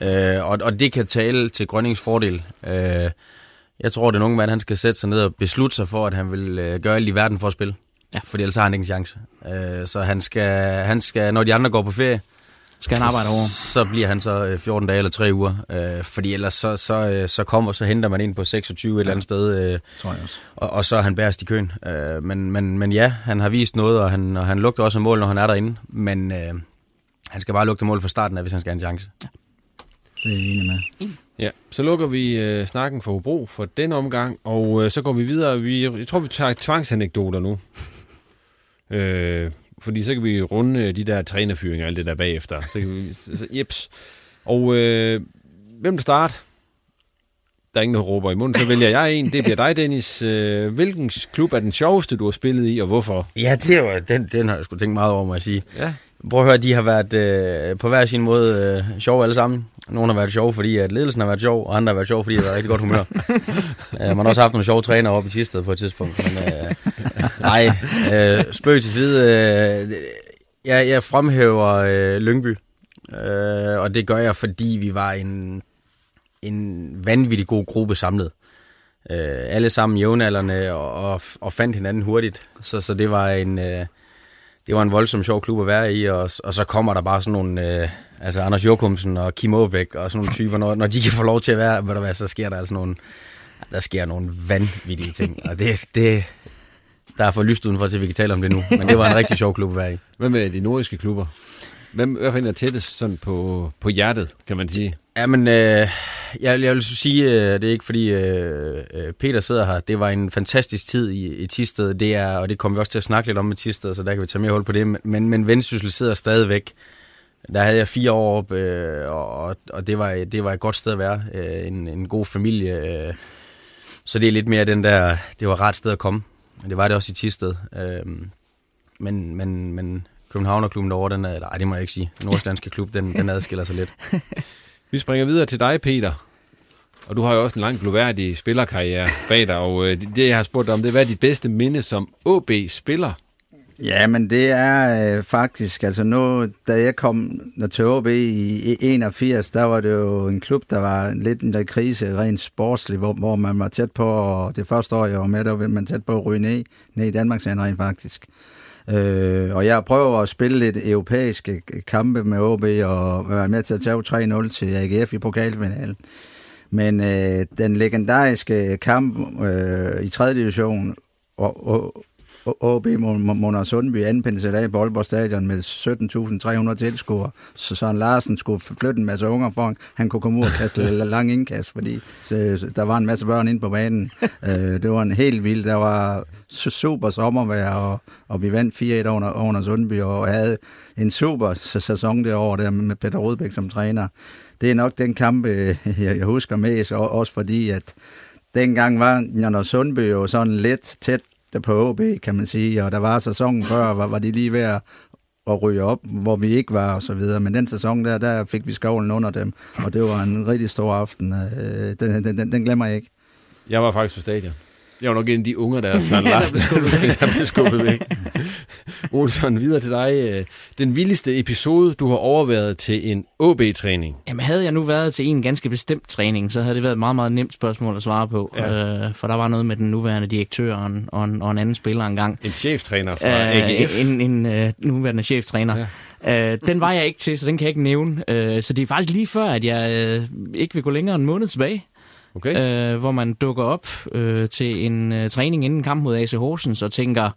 Øh, og, og det kan tale til Grønnings fordel. Øh, jeg tror, den unge mand, han skal sætte sig ned og beslutte sig for, at han vil øh, gøre alt i verden for at spille. Ja. Fordi ellers har han ikke en chance. Øh, så han skal, han skal, når de andre går på ferie, skal han arbejde over? Så bliver han så 14 øh, dage eller 3 uger. Øh, fordi ellers så, så, øh, så kommer, så henter man ind på 26 et eller andet sted. Øh, tror jeg også. Og, og så er han bærest i køen. Øh, men, men, men ja, han har vist noget, og han, og han lugter også af mål, når han er derinde. Men øh, han skal bare lugte mål fra starten af, hvis han skal have en chance. Ja. Det er jeg enig med. Ja, så lukker vi øh, snakken for Hobro for den omgang, og øh, så går vi videre. Vi, jeg tror, vi tager tvangsanekdoter nu. øh, fordi så kan vi runde de der trænerfyringer og alt det der bagefter. Så kan vi, så, jeps. Og øh, hvem vil starte? Der er ingen, der råber i munden, så vælger jeg en. Det bliver dig, Dennis. Øh, hvilken klub er den sjoveste, du har spillet i, og hvorfor? Ja, det er jo, den, den har jeg sgu tænkt meget over, må jeg sige. Ja. Prøv at høre, de har været øh, på hver sin måde øh, sjove alle sammen. Nogle har været sjove, fordi at ledelsen har været sjov, og andre har været sjove, fordi de har været rigtig godt humør. uh, man har også haft nogle sjove træner oppe i Tisted på et tidspunkt. Men, uh, nej, uh, spøg til side. Uh, jeg, jeg fremhæver uh, Lyngby, uh, og det gør jeg, fordi vi var en, en vanvittig god gruppe samlet. Uh, alle sammen jævnaldrende og, og, og fandt hinanden hurtigt. Så, så det var en... Uh, det var en voldsom sjov klub at være i, og, og så kommer der bare sådan nogle, øh, altså Anders Jokumsen og Kim Aabæk og sådan nogle typer, når, når de kan få lov til at være, hvad der hvad, så sker der altså nogle, der sker nogle vanvittige ting, og det, det, der er for lyst udenfor, til vi kan tale om det nu, men det var en rigtig sjov klub at være i. Hvad med de nordiske klubber? Hvem hvad finder tættest sådan på, på hjertet, kan man sige? Jamen, øh, jeg, jeg vil sige, øh, det er ikke fordi øh, øh Peter sidder her. Det var en fantastisk tid i, i Tisted, det er, og det kommer vi også til at snakke lidt om med Tisted, så der kan vi tage mere hold på det. Men, men Vendsyssel sidder stadigvæk. Der havde jeg fire år op, øh, og, og det, var, det var et godt sted at være. Øh, en, en god familie. Øh, så det er lidt mere den der, det var et rart sted at komme. Det var det også i Tisted. Øh, men, men, men Københavnerklubben derovre, den er, nej, det må jeg ikke sige. Nordslandske klub, den, den adskiller sig lidt. Vi springer videre til dig, Peter. Og du har jo også en lang gloværdig spillerkarriere bag dig, og øh, det, jeg har spurgt dig om, det er, hvad er dit bedste minde som OB-spiller? Ja, men det er øh, faktisk, altså nu, da jeg kom til OB i 81, der var det jo en klub, der var lidt en der krise, rent sportsligt, hvor, hvor man var tæt på, og det første år, jeg var med, der var man tæt på at ryge ned, ned i Danmarks rent faktisk. Øh, og jeg prøver at spille lidt europæiske kampe med OB og være med til at tage 3-0 til AGF i pokalfinalen. Men øh, den legendariske kamp øh, i 3. division og, og, OB Mona Sundby anpindte sig på Aalborg Stadion med 17.300 tilskuere, så Søren Larsen skulle flytte en masse unger for, han kunne komme ud og kaste lang indkast, fordi så, der var en masse børn inde på banen. Øh, det var en helt vild, der var super sommervejr, og, og vi vandt 4-1 under, under Sundby, og havde en super sæson derovre der med Peter Rodbæk som træner. Det er nok den kamp, øh, jeg husker mest, også fordi, at dengang var Jørgen Sundby jo sådan lidt tæt der på OB, kan man sige, og der var sæsonen før, var, var de lige ved at, at ryge op, hvor vi ikke var og så videre. Men den sæson der, der fik vi skovlen under dem, og det var en rigtig stor aften. Øh, den, den, den, den glemmer jeg ikke. Jeg var faktisk på stadion. Jeg var nok en af de unger, der Søren Larsen, der blev skubbet væk. Olsson, videre til dig. Øh, Den vildeste episode, du har overværet til en OB-træning. Jamen, havde jeg nu været til en ganske bestemt træning, så havde det været et meget, meget nemt spørgsmål at svare på. Ja. Øh, for der var noget med den nuværende direktør og en, og en, og en anden spiller engang. En cheftræner fra AGF. En, en uh, nuværende cheftræner. Ja. Uh, den var jeg ikke til, så den kan jeg ikke nævne. Uh, så det er faktisk lige før, at jeg uh, ikke vil gå længere end en måned tilbage. Okay. øh, hvor man dukker op øh, til en øh, træning inden kamp mod AC Horsens og tænker,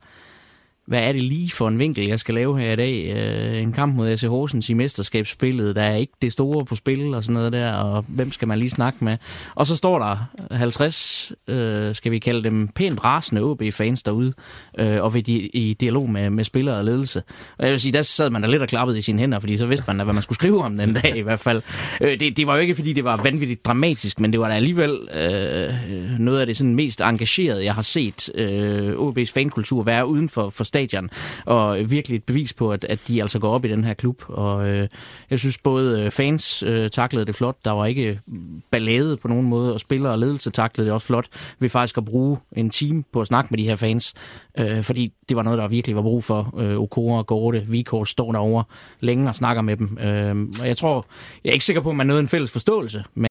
hvad er det lige for en vinkel, jeg skal lave her i dag? Øh, en kamp mod AC Horsens i mesterskabsspillet, der er ikke det store på spil og sådan noget der, og hvem skal man lige snakke med? Og så står der 50, øh, skal vi kalde dem, pænt rasende OB-fans derude, øh, og ved de, i dialog med, med spillere og ledelse. Og jeg vil sige, der sad man da lidt og klappede i sine hænder, fordi så vidste man da, hvad man skulle skrive om den dag i hvert fald. Øh, det, det var jo ikke, fordi det var vanvittigt dramatisk, men det var da alligevel øh, noget af det sådan mest engagerede, jeg har set øh, OB's fankultur være uden for, for stadion, og virkelig et bevis på, at, at de altså går op i den her klub. Og øh, jeg synes både øh, fans øh, taklede det flot, der var ikke mm, ballade på nogen måde, og spillere og ledelse taklede det også flot ved faktisk at bruge en time på at snakke med de her fans, øh, fordi det var noget, der virkelig var brug for. Øh, Okora, Gorte, Vikor står derovre længe og snakker med dem. Øh, og jeg tror, jeg er ikke sikker på, at man nåede en fælles forståelse, men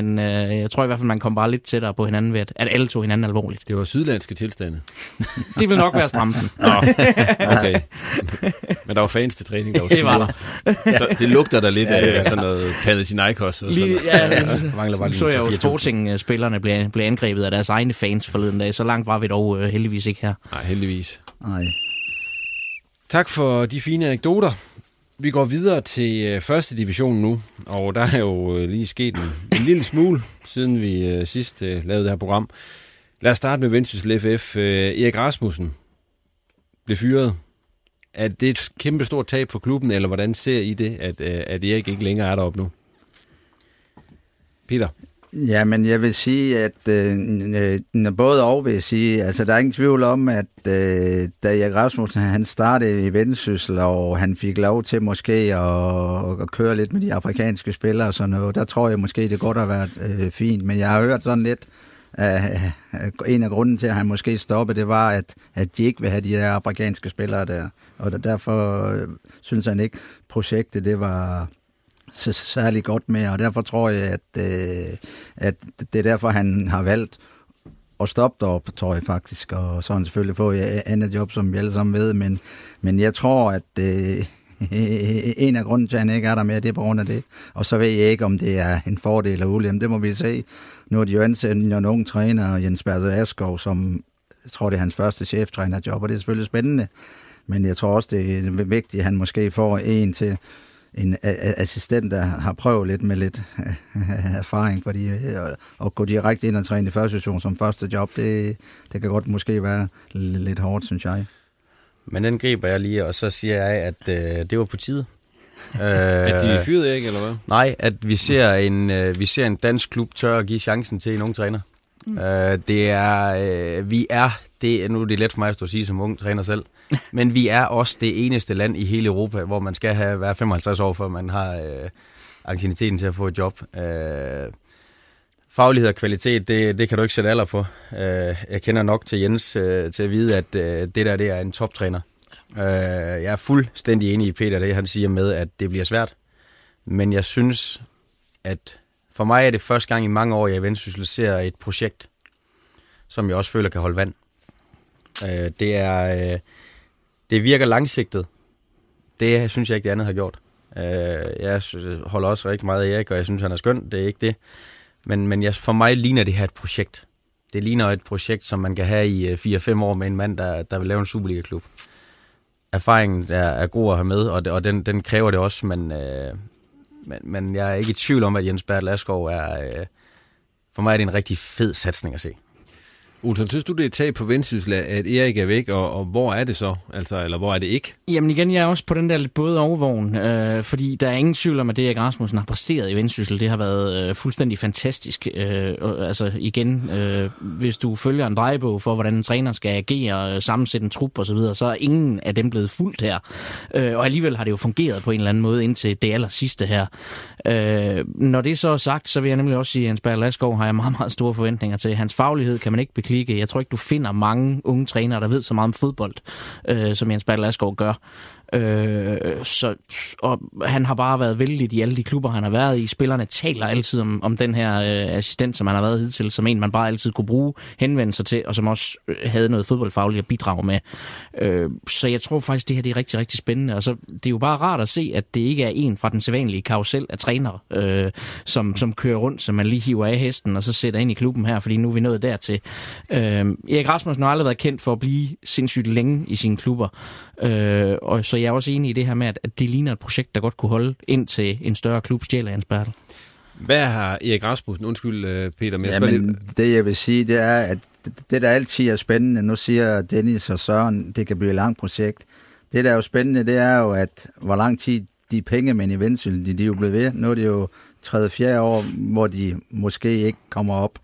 Men øh, jeg tror i hvert fald, man kom bare lidt tættere på hinanden ved, at, at alle tog hinanden alvorligt. Det var sydlandske tilstande. det vil nok være stramsen. Nå, okay. Men der var fans til træning, der var Det var der. Så det lugter der lidt af ja, sådan noget Panathinaikos. Og Lige, sådan ja. Der mangler bare lige så jeg jo 3-4.000. Sporting-spillerne blev, blev angrebet af deres egne fans forleden dag. Så langt var vi dog øh, heldigvis ikke her. Nej, heldigvis. Nej. Tak for de fine anekdoter. Vi går videre til øh, første division nu, og der er jo øh, lige sket en, en lille smule, siden vi øh, sidst lavede det her program. Lad os starte med Vendsyssel FF. Erik Rasmussen blev fyret. Er det et kæmpe stort tab for klubben, eller hvordan ser I det, at, at Erik ikke længere er deroppe nu? Peter? Ja, men jeg vil sige, at øh, øh både og vil jeg sige, altså der er ingen tvivl om, at øh, da Erik Rasmussen han startede i Vendsyssel, og han fik lov til måske at, at køre lidt med de afrikanske spillere og sådan noget, der tror jeg måske, det godt har været øh, fint, men jeg har hørt sådan lidt, at en af grunden til, at han måske stoppede, det var, at, at de ikke vil have de der afrikanske spillere der, og derfor øh, synes han ikke, projektet det var så særlig godt med, og derfor tror jeg, at, øh, at det er derfor, han har valgt at stoppe deroppe, tror jeg faktisk, og så har han selvfølgelig fået et andet job, som vi alle sammen ved, men, men jeg tror, at øh, en af grunden til, at han ikke er der mere, det er på grund af det. Og så ved jeg ikke, om det er en fordel eller ulempe. Det må vi se. Nu er de jo ansat en ung træner, Jens Bertel Askov, som jeg tror, det er hans første cheftrænerjob, og det er selvfølgelig spændende. Men jeg tror også, det er vigtigt, at han måske får en til en assistent, der har prøvet lidt med lidt erfaring, fordi at gå direkte ind og træne i første situation som første job, det, det kan godt måske være lidt hårdt, synes jeg. Men den griber jeg lige, og så siger jeg, at øh, det var på tide. at de fyrede ikke, eller hvad? Nej, at vi ser en, øh, vi ser en dansk klub tør at give chancen til en ung træner. Mm. Øh, det er, øh, vi er, det, nu er det let for mig at stå og sige som ung træner selv, men vi er også det eneste land i hele Europa, hvor man skal have været 55 år, før man har øh, ancieniteten til at få et job. Øh, faglighed og kvalitet, det, det kan du ikke sætte alder på. Øh, jeg kender nok til Jens øh, til at vide, at øh, det der det er en toptræner. Øh, jeg er fuldstændig enig i Peter, det han siger med, at det bliver svært. Men jeg synes, at for mig er det første gang i mange år, jeg i Vendsyssel ser et projekt, som jeg også føler kan holde vand. Øh, det er... Øh, det virker langsigtet. Det synes jeg ikke, det andet har gjort. Øh, jeg holder også rigtig meget af Erik, og jeg synes, han er skøn. Det er ikke det. Men, men jeg, for mig ligner det her et projekt. Det ligner et projekt, som man kan have i øh, 4-5 år med en mand, der, der vil lave en Superliga-klub. Erfaringen er, er god at have med, og, det, og den, den kræver det også, men, øh, men, men jeg er ikke i tvivl om, at Jens Bert Laskov er... Øh, for mig er det en rigtig fed satsning at se. Olsen, synes du, det er et tag på Vendsyssel, at Erik er væk, og, og hvor er det så? Altså, eller hvor er det ikke? Jamen igen, jeg er også på den der lidt både overvogn, øh, fordi der er ingen tvivl om, at det, Erik Rasmussen har præsteret i Vendsyssel, det har været øh, fuldstændig fantastisk. Øh, og, altså igen, øh, hvis du følger en drejebog for, hvordan en træner skal agere, øh, sammensætte en trup osv., så, videre, så er ingen af dem blevet fuldt her. Øh, og alligevel har det jo fungeret på en eller anden måde indtil det aller sidste her. Øh, når det så er sagt, så vil jeg nemlig også sige, at Hans Berg Laskov har jeg meget, meget store forventninger til. Hans faglighed kan man ikke klikke. Jeg tror ikke, du finder mange unge trænere, der ved så meget om fodbold, øh, som Jens Bertel Asgaard gør. Øh, så, og han har bare været vældig i alle de klubber, han har været i. Spillerne taler altid om, om den her øh, assistent, som han har været hidtil, som en, man bare altid kunne bruge, henvende sig til, og som også øh, havde noget fodboldfagligt at bidrage med. Øh, så jeg tror faktisk, det her det er rigtig, rigtig spændende. Og så, det er jo bare rart at se, at det ikke er en fra den sædvanlige karusel af trænere, øh, som, som kører rundt, som man lige hiver af hesten, og så sætter ind i klubben her, fordi nu er vi nået dertil. Øh, Erik Rasmussen har aldrig været kendt for at blive sindssygt længe i sine klubber. Øh, og så jeg er også enig i det her med, at det ligner et projekt, der godt kunne holde ind til en større klub stjæler Jens Bertel. Hvad har Erik Rasmussen, undskyld øh, Peter, men, ja, men det jeg vil sige, det er, at det, der altid er spændende, nu siger Dennis og Søren, det kan blive et langt projekt. Det, der er jo spændende, det er jo, at hvor lang tid de pengemænd i Vendsyssel, de, de er jo blevet ved. Nu er det jo tredje, fjerde år, hvor de måske ikke kommer op.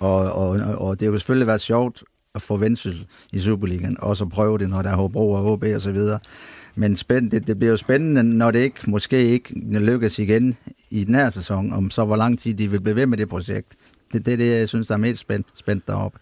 Og, og, og det har jo selvfølgelig været sjovt at få Vendsyssel i Superligaen, og så prøve det, når der er Hobro og HB og så videre. Men spænd, det, det bliver jo spændende, når det ikke, måske ikke lykkes igen i den her sæson, om så hvor lang tid de vil blive ved med det projekt. Det er det, det, jeg synes, der er mest spændt, spændt deroppe.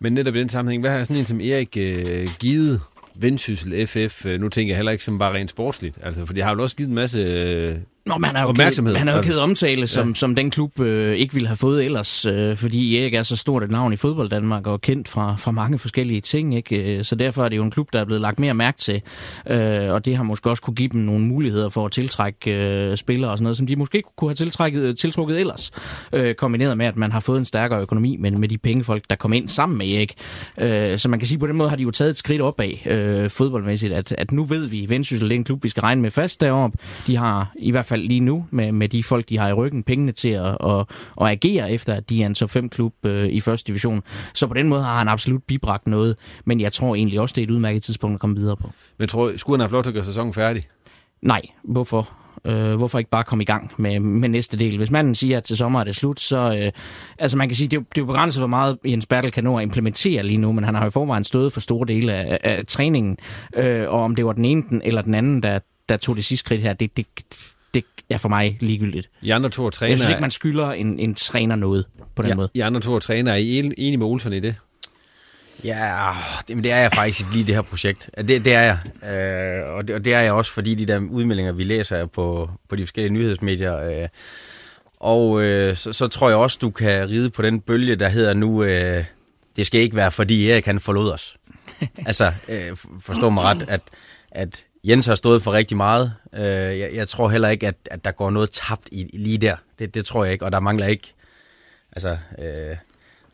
Men netop i den sammenhæng, hvad har sådan en som Erik øh, givet Vendsyssel FF? Øh, nu tænker jeg heller ikke som bare rent sportsligt, altså, for de har jo også givet en masse øh, Nå, men han har jo opmærksomhed. Givet, han har jo givet omtale, som, ja. som den klub øh, ikke ville have fået ellers, øh, fordi Erik er så stort et navn i fodbold Danmark og kendt fra, fra mange forskellige ting. Ikke? Øh, så derfor er det jo en klub, der er blevet lagt mere mærke til, øh, og det har måske også kunne give dem nogle muligheder for at tiltrække øh, spillere og sådan noget, som de måske kunne have tiltrækket, tiltrukket ellers, øh, kombineret med, at man har fået en stærkere økonomi, men med de pengefolk, der kom ind sammen med Erik. Øh, så man kan sige, på den måde har de jo taget et skridt opad øh, fodboldmæssigt, at, at nu ved vi, at Vendsyssel er en klub, vi skal regne med fast deroppe. De har i hvert fald lige nu med, med de folk, de har i ryggen, pengene til at, at, at agere efter, at de er en top 5 klub øh, i første division. Så på den måde har han absolut bibragt noget, men jeg tror egentlig også, det er et udmærket tidspunkt at komme videre på. Men tror, skulle han have flot at gøre sæsonen færdig? Nej, hvorfor? Øh, hvorfor ikke bare komme i gang med, med næste del? Hvis manden siger, at til sommer er det slut, så... Øh, altså man kan sige, det er, det er jo begrænset, hvor meget Jens Bertel kan nå at implementere lige nu, men han har jo i forvejen stået for store dele af, af træningen. Øh, og om det var den ene den, eller den anden, der, der tog det sidste skridt her, det, det, det er for mig ligegyldigt. I andre to træner... Jeg synes ikke, man skylder en, en træner noget på den ja, måde. I andre to træner, er I enige med Olsen i det? Ja, det, men det er jeg faktisk lige det her projekt. Det, det er jeg. Øh, og, det, og det er jeg også, fordi de der udmeldinger, vi læser på, på de forskellige nyhedsmedier. Øh, og øh, så, så tror jeg også, du kan ride på den bølge, der hedder nu, øh, det skal ikke være, fordi Erik han forlod os. altså, øh, forstå mig ret, at, at Jens har stået for rigtig meget. Øh, jeg, jeg tror heller ikke, at, at der går noget tabt i, lige der. Det, det tror jeg ikke, og der mangler ikke... Altså, øh,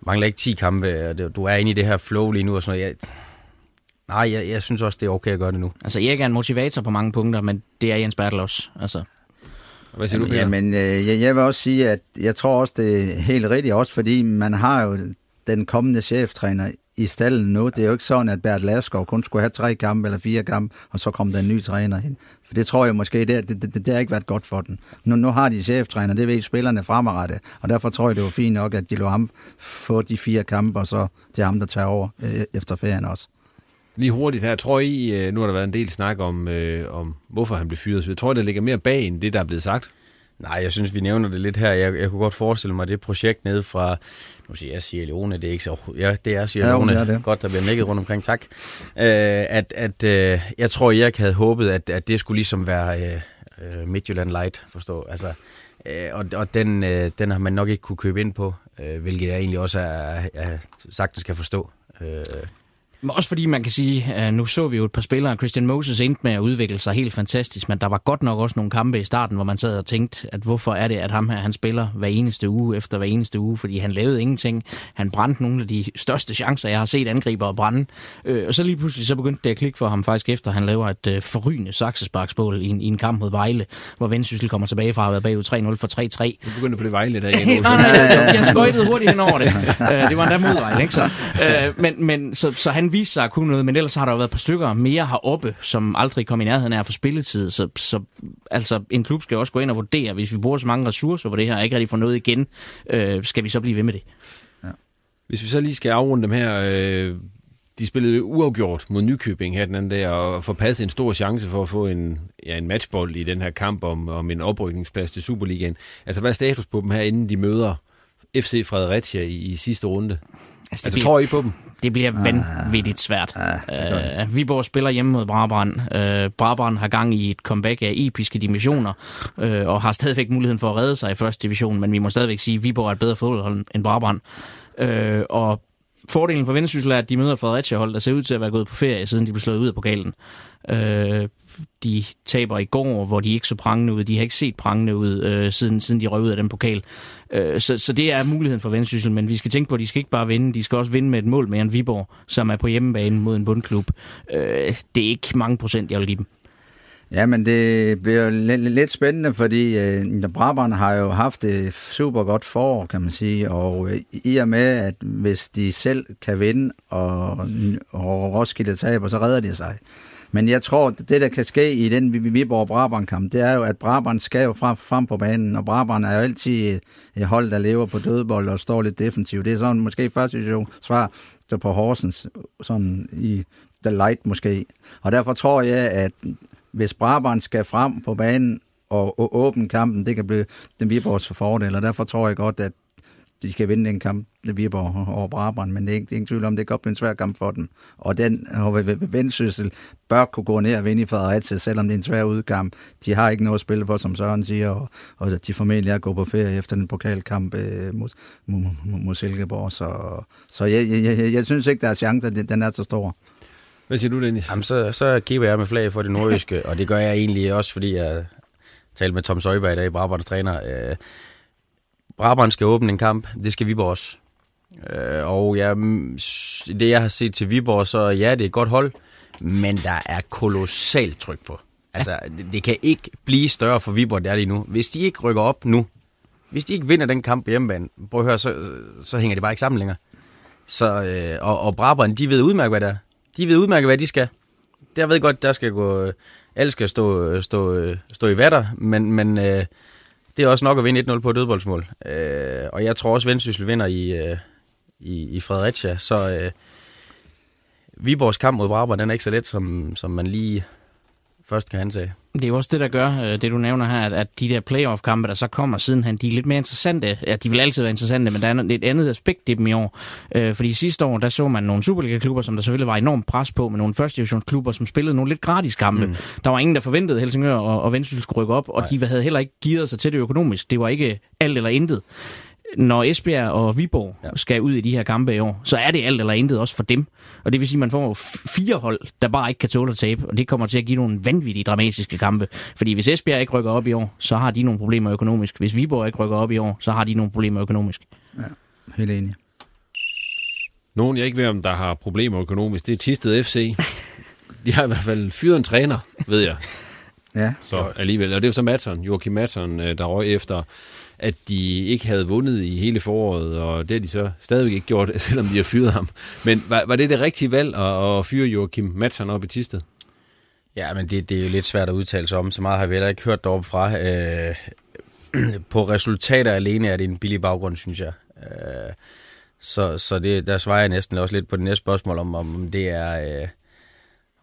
mangler ikke 10 kampe, og du er inde i det her flow lige nu og sådan noget. Jeg, nej, jeg, jeg synes også, det er okay at gøre det nu. Altså, Erik er en motivator på mange punkter, men det er Jens Bertel også. Altså. Hvad siger du, Peter? Jamen, øh, jeg, jeg vil også sige, at jeg tror også, det er helt rigtigt, også fordi man har jo den kommende cheftræner i stallen nu. Det er jo ikke sådan, at Bert Laskov kun skulle have tre kampe eller fire kampe, og så kom der en ny træner ind. For det tror jeg måske, det, det, det, det har ikke været godt for den. Nu, nu har de cheftræner, det ved spillerne fremadrettet, og derfor tror jeg, det var fint nok, at de lå ham få de fire kampe, og så det ham, der tager over øh, efter ferien også. Lige hurtigt her, tror I, øh, nu har der været en del snak om, øh, om hvorfor han blev fyret, så jeg tror, der ligger mere bag end det, der er blevet sagt. Nej, jeg synes, vi nævner det lidt her. Jeg, jeg kunne godt forestille mig det projekt nede fra, nu siger jeg Sierra Leone, det er ikke så, ja, det er Sierra Leone, ja, det er det. godt, der bliver mækket rundt omkring, tak. Øh, at, at øh, jeg tror, Erik havde håbet, at, at det skulle ligesom være øh, øh, Midtjylland Light, forstå. Altså, øh, og og den, øh, den har man nok ikke kunne købe ind på, øh, hvilket jeg egentlig også er, er, sagtens kan forstå. Øh, Men også fordi man kan sige, at nu så vi jo et par spillere, Christian Moses endte med at udvikle sig helt fantastisk, men der var godt nok også nogle kampe i starten, hvor man sad og tænkte, at hvorfor er det, at ham her, han spiller hver eneste uge efter hver eneste uge, fordi han lavede ingenting. Han brændte nogle af de største chancer, jeg har set angriber brænde. Øh, og så lige pludselig så begyndte det at klikke for ham faktisk efter, han laver et øh, forrygende saksesparksmål i, en, i en kamp mod Vejle, hvor Vendsyssel kommer tilbage fra at være bagud 3-0 for 3-3. Du begyndte på det Vejle der igen. nej, nej, jeg, skøjtede hurtigt hen over det. Øh, det var endda modvejle, ikke så? Øh, men, men så, så han viste sig at kunne noget, men ellers har der jo været et par stykker mere heroppe, som aldrig kom i nærheden af at få spilletid. Så, så altså, en klub skal også gå ind og vurdere, hvis vi bruger så mange ressourcer på det her, og ikke rigtig får noget igen, øh, skal vi så blive ved med det. Ja. Hvis vi så lige skal afrunde dem her, øh, de spillede uafgjort mod Nykøbing her den anden dag, og forpassede en stor chance for at få en, ja, en matchbold i den her kamp om, om en oprykningsplads til Superligaen. Altså, hvad er status på dem her, inden de møder FC Fredericia i, i sidste runde? Altså, altså bliver, tror I på dem? Det bliver vanvittigt svært. Ah, uh, Viborg spiller hjemme mod Brabrand. Uh, Brabrand har gang i et comeback af episke dimensioner, uh, og har stadigvæk muligheden for at redde sig i første division, men vi må stadigvæk sige, at Viborg er et bedre fodboldhold end Brabrand. Uh, og fordelen for Vendsyssel er, at de møder Fredericia-hold, der ser ud til at være gået på ferie, siden de blev slået ud af pokalen. Øh, de taber i går, hvor de ikke så prangende ud. De har ikke set prangende ud, øh, siden, siden de røg ud af den pokal. Øh, så, så det er muligheden for Vendsyssel, men vi skal tænke på, at de skal ikke bare vinde, de skal også vinde med et mål mere end Viborg, som er på hjemmebane mod en bundklub. Øh, det er ikke mange procent, jeg vil give dem. Ja, men det bliver lidt spændende, fordi øh, Brabant har jo haft et super godt forår, kan man sige, og øh, i og med, at hvis de selv kan vinde, og, og Roskilde taber, så redder de sig. Men jeg tror, det der kan ske i den Viborg-Brabant-kamp, det er jo, at Brabant skal jo frem, frem på banen, og Brabant er jo altid øh, et, hold, der lever på dødbold og står lidt defensivt. Det er sådan måske første situation svar på Horsens, sådan i the light måske. Og derfor tror jeg, at hvis Brabant skal frem på banen og åbne kampen, det kan blive den Viborgs fordel, og derfor tror jeg godt, at de skal vinde den kamp, det Viborg over Brabant, men det er ikke, det er ingen tvivl om, det kan godt blive en svær kamp for dem. Og den Vendsyssel bør kunne gå ned og vinde i Fredericia, selvom det er en svær udkamp. De har ikke noget at spille for, som Søren siger, og, og de formentlig er gået på ferie efter den pokalkamp øh, mod, mod, mod Silkeborg. Så, så jeg, jeg, jeg, jeg synes ikke, der er chance, at den er så stor. Hvad siger du, Dennis? Jamen, så, så kigger jeg med flag for det nordjyske, og det gør jeg egentlig også, fordi jeg talte med Tom Søjberg i dag, Brabands træner. Øh, Brabrand skal åbne en kamp, det skal Viborg også. Øh, og ja, mm, det jeg har set til Viborg, så ja, det er et godt hold, men der er kolossalt tryk på. Altså, det, det kan ikke blive større for Viborg, det er lige nu. Hvis de ikke rykker op nu, hvis de ikke vinder den kamp på hjemmebane, prøv at høre, så, så hænger det bare ikke sammen længere. Så, øh, og, og Brabrand, de ved udmærket, hvad det er. De ved udmærket, hvad de skal. Der ved godt, der skal gå... Alle skal stå, stå, stå i vatter, men, men øh, det er også nok at vinde 1-0 på et dødboldsmål. Øh, og jeg tror også, Vendsyssel vinder i, øh, i, i Fredericia. Så øh, Viborgs kamp mod Brabrand, den er ikke så let, som, som man lige først kan antage. Det er jo også det, der gør, øh, det du nævner her, at de der playoff-kampe, der så kommer sidenhen, de er lidt mere interessante. Ja, de vil altid være interessante, men der er et andet aspekt i dem i år. Øh, fordi sidste år, der så man nogle Superliga-klubber, som der selvfølgelig var enormt pres på, med nogle første divisionsklubber, som spillede nogle lidt gratis kampe. Mm. Der var ingen, der forventede Helsingør og, og Vendsyssel skulle rykke op, og Nej. de havde heller ikke givet sig til det økonomisk. Det var ikke alt eller intet når Esbjerg og Viborg ja. skal ud i de her kampe i år, så er det alt eller intet også for dem. Og det vil sige, at man får fire hold, der bare ikke kan tåle at tabe, og det kommer til at give nogle vanvittige dramatiske kampe. Fordi hvis Esbjerg ikke rykker op i år, så har de nogle problemer økonomisk. Hvis Viborg ikke rykker op i år, så har de nogle problemer økonomisk. Ja, helt enig. Nogen, jeg ikke ved, om der har problemer økonomisk, det er Tisted FC. De har i hvert fald fyret en træner, ved jeg. Ja. Så alligevel. Og det er jo så Madsen, Joachim Madsen, øh, der røg efter at de ikke havde vundet i hele foråret, og det har de så stadigvæk ikke gjort, selvom de har fyret ham. Men var, var det det rigtige valg at, at fyre Joachim Madsen op i Tisted? Ja, men det, det er jo lidt svært at udtale sig om. Så meget har vi heller ikke hørt deroppe fra. Øh, på resultater alene er det en billig baggrund, synes jeg. Øh, så så det, der svarer jeg næsten også lidt på det næste spørgsmål, om, om det er... Øh,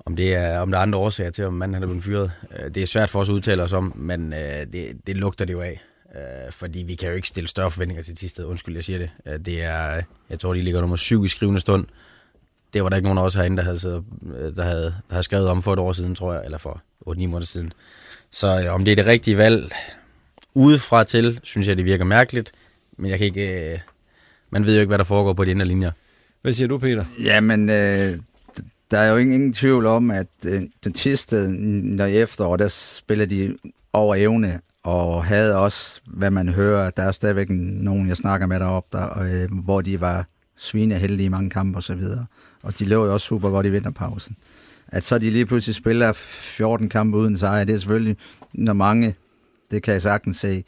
om det er om der er andre årsager til, om manden er blevet fyret. Øh, det er svært for os at udtale os om, men øh, det, det lugter det jo af. Øh, fordi vi kan jo ikke stille større forventninger til Tisted. Undskyld, jeg siger det. Øh, det er, jeg tror, de ligger nummer syv i skrivende stund. Det var der ikke nogen af os herinde, der havde, så, øh, der havde, der havde skrevet om for et år siden, tror jeg, eller for 8-9 måneder siden. Så øh, om det er det rigtige valg udefra til, synes jeg, det virker mærkeligt. Men jeg kan ikke... Øh, man ved jo ikke, hvad der foregår på de indre linjer. Hvad siger du, Peter? Jamen, øh, der er jo ingen, ingen tvivl om, at øh, den sidste når i efterår, der spiller de over evne, og havde også, hvad man hører, der er stadigvæk nogen, jeg snakker med deroppe, der, øh, hvor de var svineheldige i mange kampe osv. Og, og de lå jo også super godt i vinterpausen. At så de lige pludselig spiller 14 kampe uden sejr, det er selvfølgelig, når mange, det kan jeg sagtens se.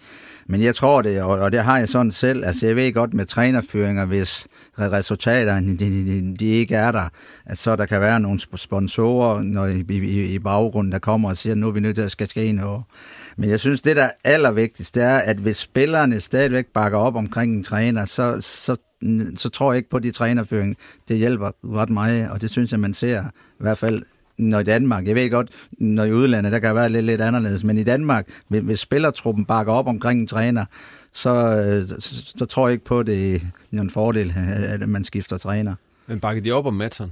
Men jeg tror det, og, og det har jeg sådan selv. Altså jeg ved godt med trænerføringer, hvis resultaterne de, de, de ikke er der, at så der kan være nogle sponsorer når i, i, i baggrunden, der kommer og siger, nu er vi nødt til at skal ske noget. Men jeg synes, det der er allervigtigst, det er, at hvis spillerne stadigvæk bakker op omkring en træner, så, så, så tror jeg ikke på de trænerføring. Det hjælper ret meget, og det synes jeg, man ser i hvert fald når i Danmark, jeg ved godt, når i udlandet, der kan være lidt, lidt anderledes, men i Danmark, hvis spillertruppen bakker op omkring en træner, så, så, så tror jeg ikke på, det er en fordel, at man skifter træner. Men bakker de op om Madsen?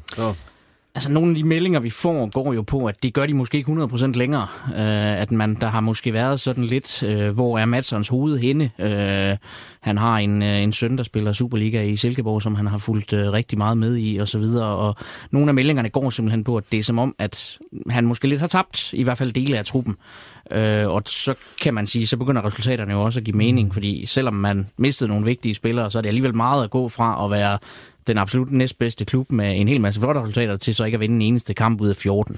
Altså, nogle af de meldinger, vi får, går jo på, at det gør de måske ikke 100% længere. Øh, at man, der har måske været sådan lidt, øh, hvor er Madsons hoved henne? Øh, han har en, øh, en søn, der spiller Superliga i Silkeborg, som han har fulgt øh, rigtig meget med i, og så videre. Og nogle af meldingerne går simpelthen på, at det er som om, at han måske lidt har tabt, i hvert fald dele af truppen. Øh, og så kan man sige, så begynder resultaterne jo også at give mening, fordi selvom man mistede nogle vigtige spillere, så er det alligevel meget at gå fra at være den absolut næstbedste klub med en hel masse flotte resultater til så ikke at vinde en eneste kamp ud af 14.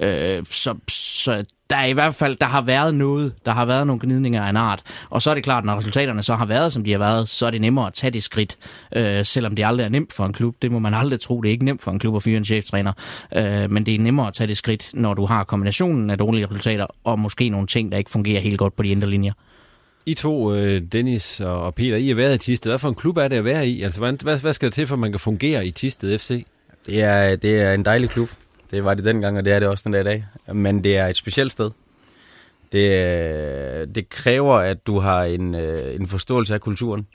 Øh, så, så der er i hvert fald, der har været noget, der har været nogle gnidninger af en art. Og så er det klart, når resultaterne så har været, som de har været, så er det nemmere at tage det skridt, øh, selvom det aldrig er nemt for en klub. Det må man aldrig tro, det er ikke nemt for en klub at fyre en cheftræner. Øh, men det er nemmere at tage det skridt, når du har kombinationen af dårlige resultater, og måske nogle ting, der ikke fungerer helt godt på de indre linjer. I to, øh, Dennis og Peter, I har været i Tisted. Hvad for en klub er det at være i? Altså, hvad, hvad skal der til, for at man kan fungere i Tisted FC? Det er, det er en dejlig klub. Det var det dengang, og det er det også den dag i dag. Men det er et specielt sted. Det, øh, det kræver, at du har en, øh, en forståelse af kulturen.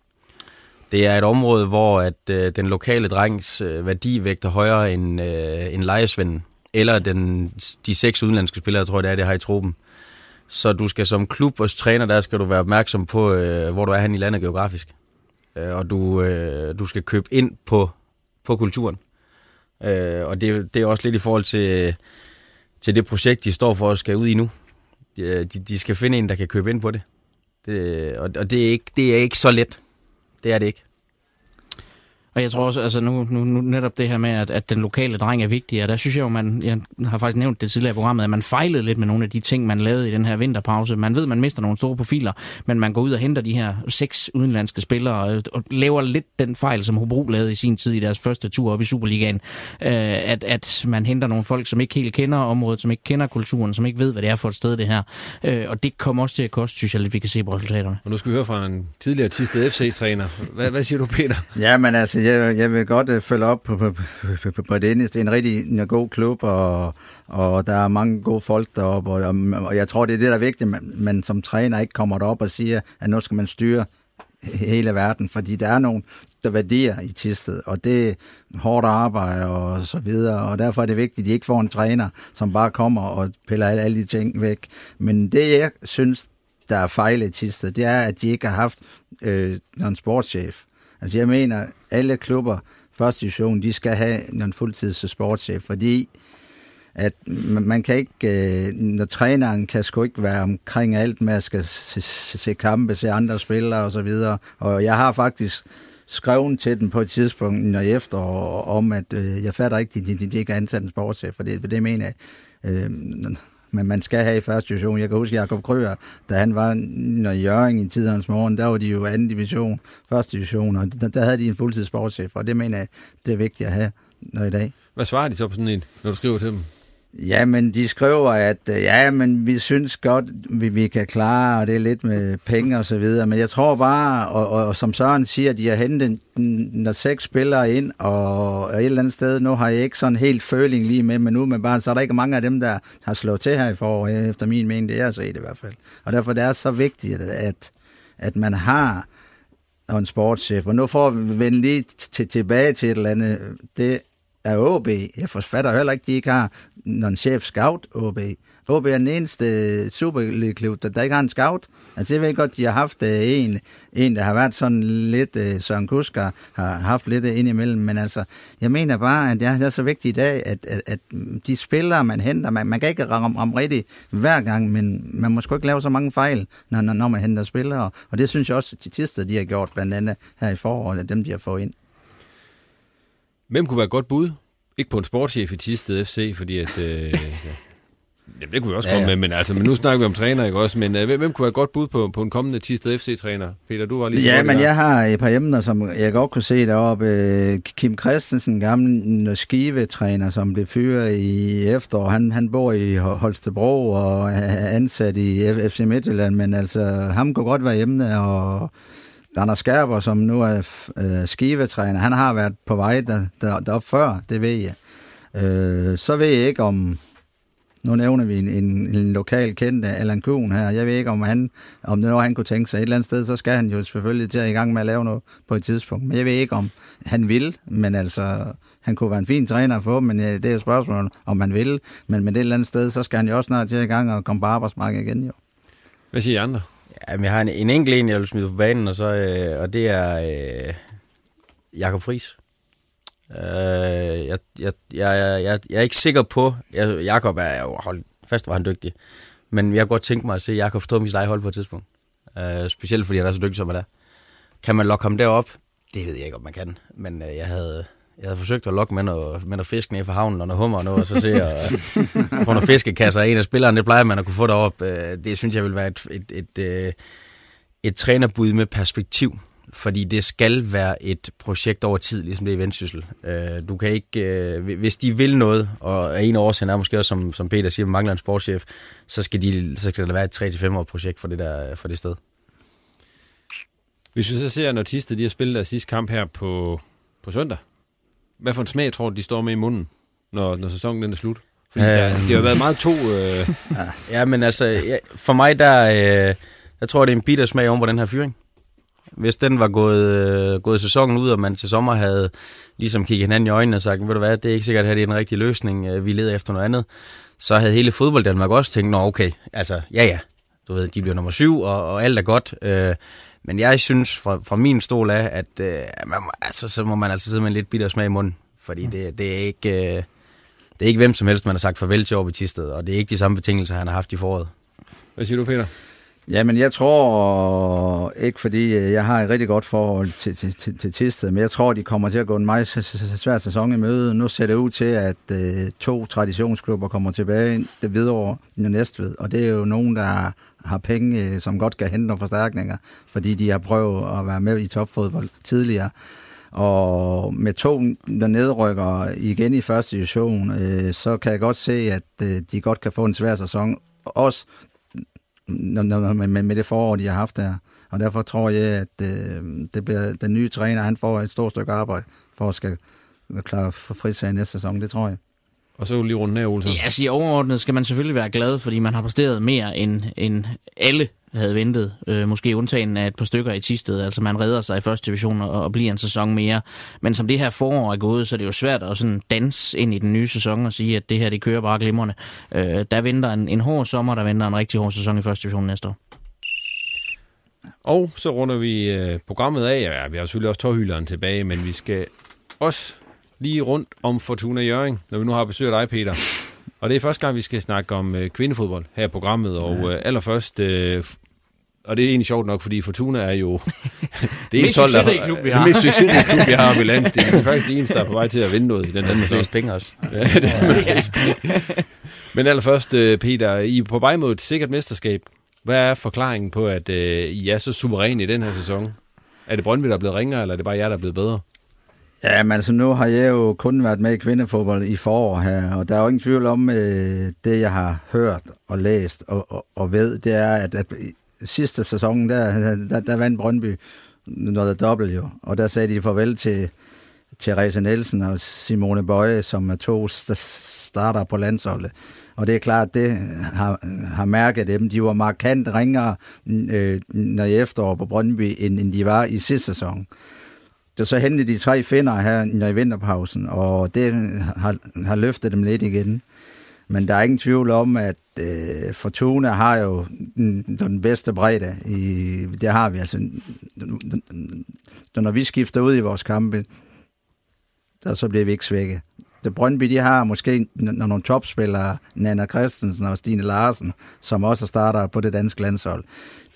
Det er et område, hvor at øh, den lokale drengs værdi vægter højere end, end lejesvenden. Eller den, de seks udenlandske spillere, tror jeg det er, det har i truppen. Så du skal som klub og træner, der skal du være opmærksom på, øh, hvor du er hen i landet geografisk. Øh, og du, øh, du skal købe ind på, på kulturen. Øh, og det, det er også lidt i forhold til, til det projekt, de står for at skal ud i nu. De, øh, de, de skal finde en, der kan købe ind på det. det og og det, er ikke, det er ikke så let. Det er det ikke. Og jeg tror også, altså nu, nu, nu netop det her med, at, at den lokale dreng er vigtig, og der synes jeg jo, man, jeg har faktisk nævnt det tidligere i programmet, at man fejlede lidt med nogle af de ting, man lavede i den her vinterpause. Man ved, man mister nogle store profiler, men man går ud og henter de her seks udenlandske spillere, og, og laver lidt den fejl, som Hobro lavede i sin tid i deres første tur op i Superligaen. Øh, at, at man henter nogle folk, som ikke helt kender området, som ikke kender kulturen, som ikke ved, hvad det er for et sted, det her. Øh, og det kommer også til at koste, synes jeg, lidt vi kan se på resultaterne. Og nu skal vi høre fra en tidligere Tisted FC-træner. Hvad, hvad siger du, Peter? Ja, men altså, jeg, jeg vil godt uh, følge op på, på, på, på, på Dennis. Det er en rigtig en god klub, og, og der er mange gode folk deroppe, og, og jeg tror, det er det, der er vigtigt, man, man som træner ikke kommer derop og siger, at nu skal man styre hele verden, fordi der er nogle der værdier i Tisted, og det er hårdt arbejde og så videre, og derfor er det vigtigt, at de ikke får en træner, som bare kommer og piller alle, alle de ting væk. Men det, jeg synes, der er fejl i Tisted, det er, at de ikke har haft øh, en sportschef. Altså jeg mener, alle klubber, første division, de skal have en fuldtids sportschef, fordi at man kan ikke, øh, når træneren kan sgu ikke være omkring alt med at skal se, se kampe, se andre spillere og så videre. Og jeg har faktisk skrevet til dem på et tidspunkt når efter om, at øh, jeg fatter ikke, at de, de, de ikke er ansat en sportschef, for det, for det mener jeg. Øh, men man skal have i første division. Jeg kan huske Jakob Krøger, da han var når Jørgen i tidernes morgen, der var de jo anden division, første division, og der, der havde de en fuldtidssportschef, og det mener jeg, det er vigtigt at have når i dag. Hvad svarer de så på sådan en, når du skriver til dem? Ja, men de skriver, at øh, ja, men vi synes godt, vi, vi kan klare, og det er lidt med penge og så videre. Men jeg tror bare, og, og, og som Søren siger, de har hentet når seks spillere ind, og, et eller andet sted, nu har jeg ikke sådan helt føling lige med, men nu med bare, så er der ikke mange af dem, der har slået til her i foråret, øh, efter min mening, det er så i hvert fald. Og derfor det er så vigtigt, at, at man har en sportschef. Og nu får vi vende lige tilbage til et eller andet. Det af OB. Jeg forfatter heller ikke, at de ikke har nogen chef scout OB. OB er den eneste superklub, der, der ikke har en scout. Altså jeg ved godt, de har haft øh, en, en, der har været sådan lidt, øh, Søren Kusker har haft lidt indimellem, men altså, jeg mener bare, at det er, så vigtigt i dag, at, at, at de spillere, man henter, man, man kan ikke ramme, ramme rigtigt hver gang, men man må sgu ikke lave så mange fejl, når, når, når man henter spillere. Og det synes jeg også, at de tister, de har gjort, blandt andet her i foråret, dem de har fået ind. Hvem kunne være et godt bud? Ikke på en sportschef i Tisted FC, fordi at... Øh, Jamen, det kunne vi også ja, komme ja. med, men, altså, men nu snakker vi om træner, ikke også? Men uh, hvem, kunne være et godt bud på, på en kommende Tisted FC-træner? Peter, du var lige Ja, men jeg har et par emner, som jeg godt kunne se deroppe. Kim Christensen, gammel skive-træner, som blev fyret i efterår. Han, han bor i Holstebro og er ansat i FC Midtjylland, men altså, ham kunne godt være hjemme, og Anders Skærber, som nu er øh, skivetræner, han har været på vej der, der, derop før, det ved jeg. Øh, så ved jeg ikke om, nu nævner vi en, en, en lokal kendt øh, Allan Kuhn her, jeg ved ikke om han, om det er noget, han kunne tænke sig et eller andet sted, så skal han jo selvfølgelig til at i gang med at lave noget på et tidspunkt. Men jeg ved ikke, om han vil, men altså, han kunne være en fin træner at få, men øh, det er jo spørgsmålet, om han vil. Men med det et eller andet sted, så skal han jo også snart til at i gang og komme på arbejdsmarkedet igen jo. Hvad siger I andre? Jamen, jeg har en, en enkelt en, jeg vil smide på banen, og, så, øh, og det er øh, Jakob Friis. Øh, jeg, jeg, jeg, jeg, jeg er ikke sikker på, jeg, Jakob er jo, hold fast, var han dygtig, men jeg kunne godt tænke mig at se Jakob stå med sit hold på et tidspunkt. Øh, specielt fordi han er så dygtig, som han er. Kan man lokke ham derop? Det ved jeg ikke, om man kan, men øh, jeg havde... Jeg havde forsøgt at lokke med noget, med noget fisk ned fra havnen og noget hummer og noget, og så se og få nogle fiskekasser. En af spillerne, det plejer man at kunne få derop. Øh, det synes jeg vil være et, et, et, et, et trænerbud med perspektiv fordi det skal være et projekt over tid, ligesom det er i Vendsyssel. Øh, du kan ikke, hvis de vil noget, og en af årsagen er måske også, som, som Peter siger, mangler en sportschef, så skal, de, så skal der være et 3-5 år projekt for det, der, for det sted. Hvis vi så ser, når Tiste de har spillet deres sidste kamp her på, på søndag, hvad for en smag tror du, de står med i munden, når, når sæsonen den er slut? Fordi øh, der, det har været meget to... Øh... Ja, men altså, ja, for mig der, øh, jeg tror, det er en bitter smag om på den her fyring. Hvis den var gået, øh, gået sæsonen ud, og man til sommer havde ligesom kigget hinanden i øjnene og sagt, ved du hvad, det er ikke sikkert, at det er en rigtig løsning, øh, vi leder efter noget andet, så havde hele fodbold Danmark også tænkt, nå okay, altså, ja ja, du ved, de bliver nummer syv, og, og alt er godt. Øh, men jeg synes fra, fra min stol af, at øh, man, altså, så må man altså sidde med en lidt bitter smag i munden. Fordi det, det, er ikke, øh, det er ikke hvem som helst, man har sagt farvel til over i Tisted, og det er ikke de samme betingelser, han har haft i foråret. Hvad siger du, Peter? Jamen, jeg tror ikke, fordi jeg har et rigtig godt forhold til, til, til, til Tisted, men jeg tror, de kommer til at gå en meget svær sæson i møde. Nu ser det ud til, at øh, to traditionsklubber kommer tilbage det videre i Næstved, og det er jo nogen, der har penge, øh, som godt kan hente nogle forstærkninger, fordi de har prøvet at være med i topfodbold tidligere. Og med to der nedrykker igen i første division, øh, så kan jeg godt se, at øh, de godt kan få en svær sæson. Også med, med, med det forår, de har haft der. Og derfor tror jeg, at øh, det bliver, den nye træner, han får et stort stykke arbejde for at skal klare for frisagen næste sæson. Det tror jeg. Og så lige rundt af, Olsen. Ja, altså i overordnet skal man selvfølgelig være glad, fordi man har præsteret mere end, end alle havde ventet. Øh, måske undtagen af et par stykker i Tisted. Altså man redder sig i første division og, og bliver en sæson mere. Men som det her forår er gået, så er det jo svært at sådan danse ind i den nye sæson og sige, at det her det kører bare glimrende. Øh, der venter en, en hård sommer, der venter en rigtig hård sæson i første division næste år. Og så runder vi øh, programmet af. Ja, vi har selvfølgelig også tårhylderen tilbage, men vi skal også lige rundt om Fortuna Jørgen, når vi nu har besøgt dig, Peter. Og det er første gang, vi skal snakke om øh, kvindefodbold her i programmet. Og øh, allerførst, øh, og det er egentlig sjovt nok, fordi Fortuna er jo det mest succesrige klub, vi har. Det mest succesrige klub, vi har ved landsdelen. Det er faktisk det eneste, der er på vej til at vinde noget i den anden sæson. penge også. ja, det er Men allerførst, øh, Peter, I er på vej mod et sikkert mesterskab. Hvad er forklaringen på, at øh, I er så suveræne i den her sæson? Er det Brøndby, der er blevet ringere, eller er det bare jer, der er blevet bedre? Ja, men altså nu har jeg jo kun været med i kvindefodbold i forår her, og der er jo ingen tvivl om, øh, det jeg har hørt og læst og, og, og ved, det er, at, at sidste sæson, der, der, der vandt Brøndby noget dobbelt jo, og der sagde de farvel til, Therese Nielsen og Simone Bøje, som er to starter på landsholdet. Og det er klart, det har, har mærket dem. De var markant ringere øh, når i efterår på Brøndby, end, end de var i sidste sæson så hentede de tre finder her i vinterpausen, og det har, har løftet dem lidt igen. Men der er ingen tvivl om, at øh, Fortuna har jo den, den bedste bredde. I, det har vi altså. Når vi skifter ud i vores kampe, der, så bliver vi ikke svækket. Det Brøndby, de har måske når nogle topspillere, Nana Christensen og Stine Larsen, som også starter på det danske landshold.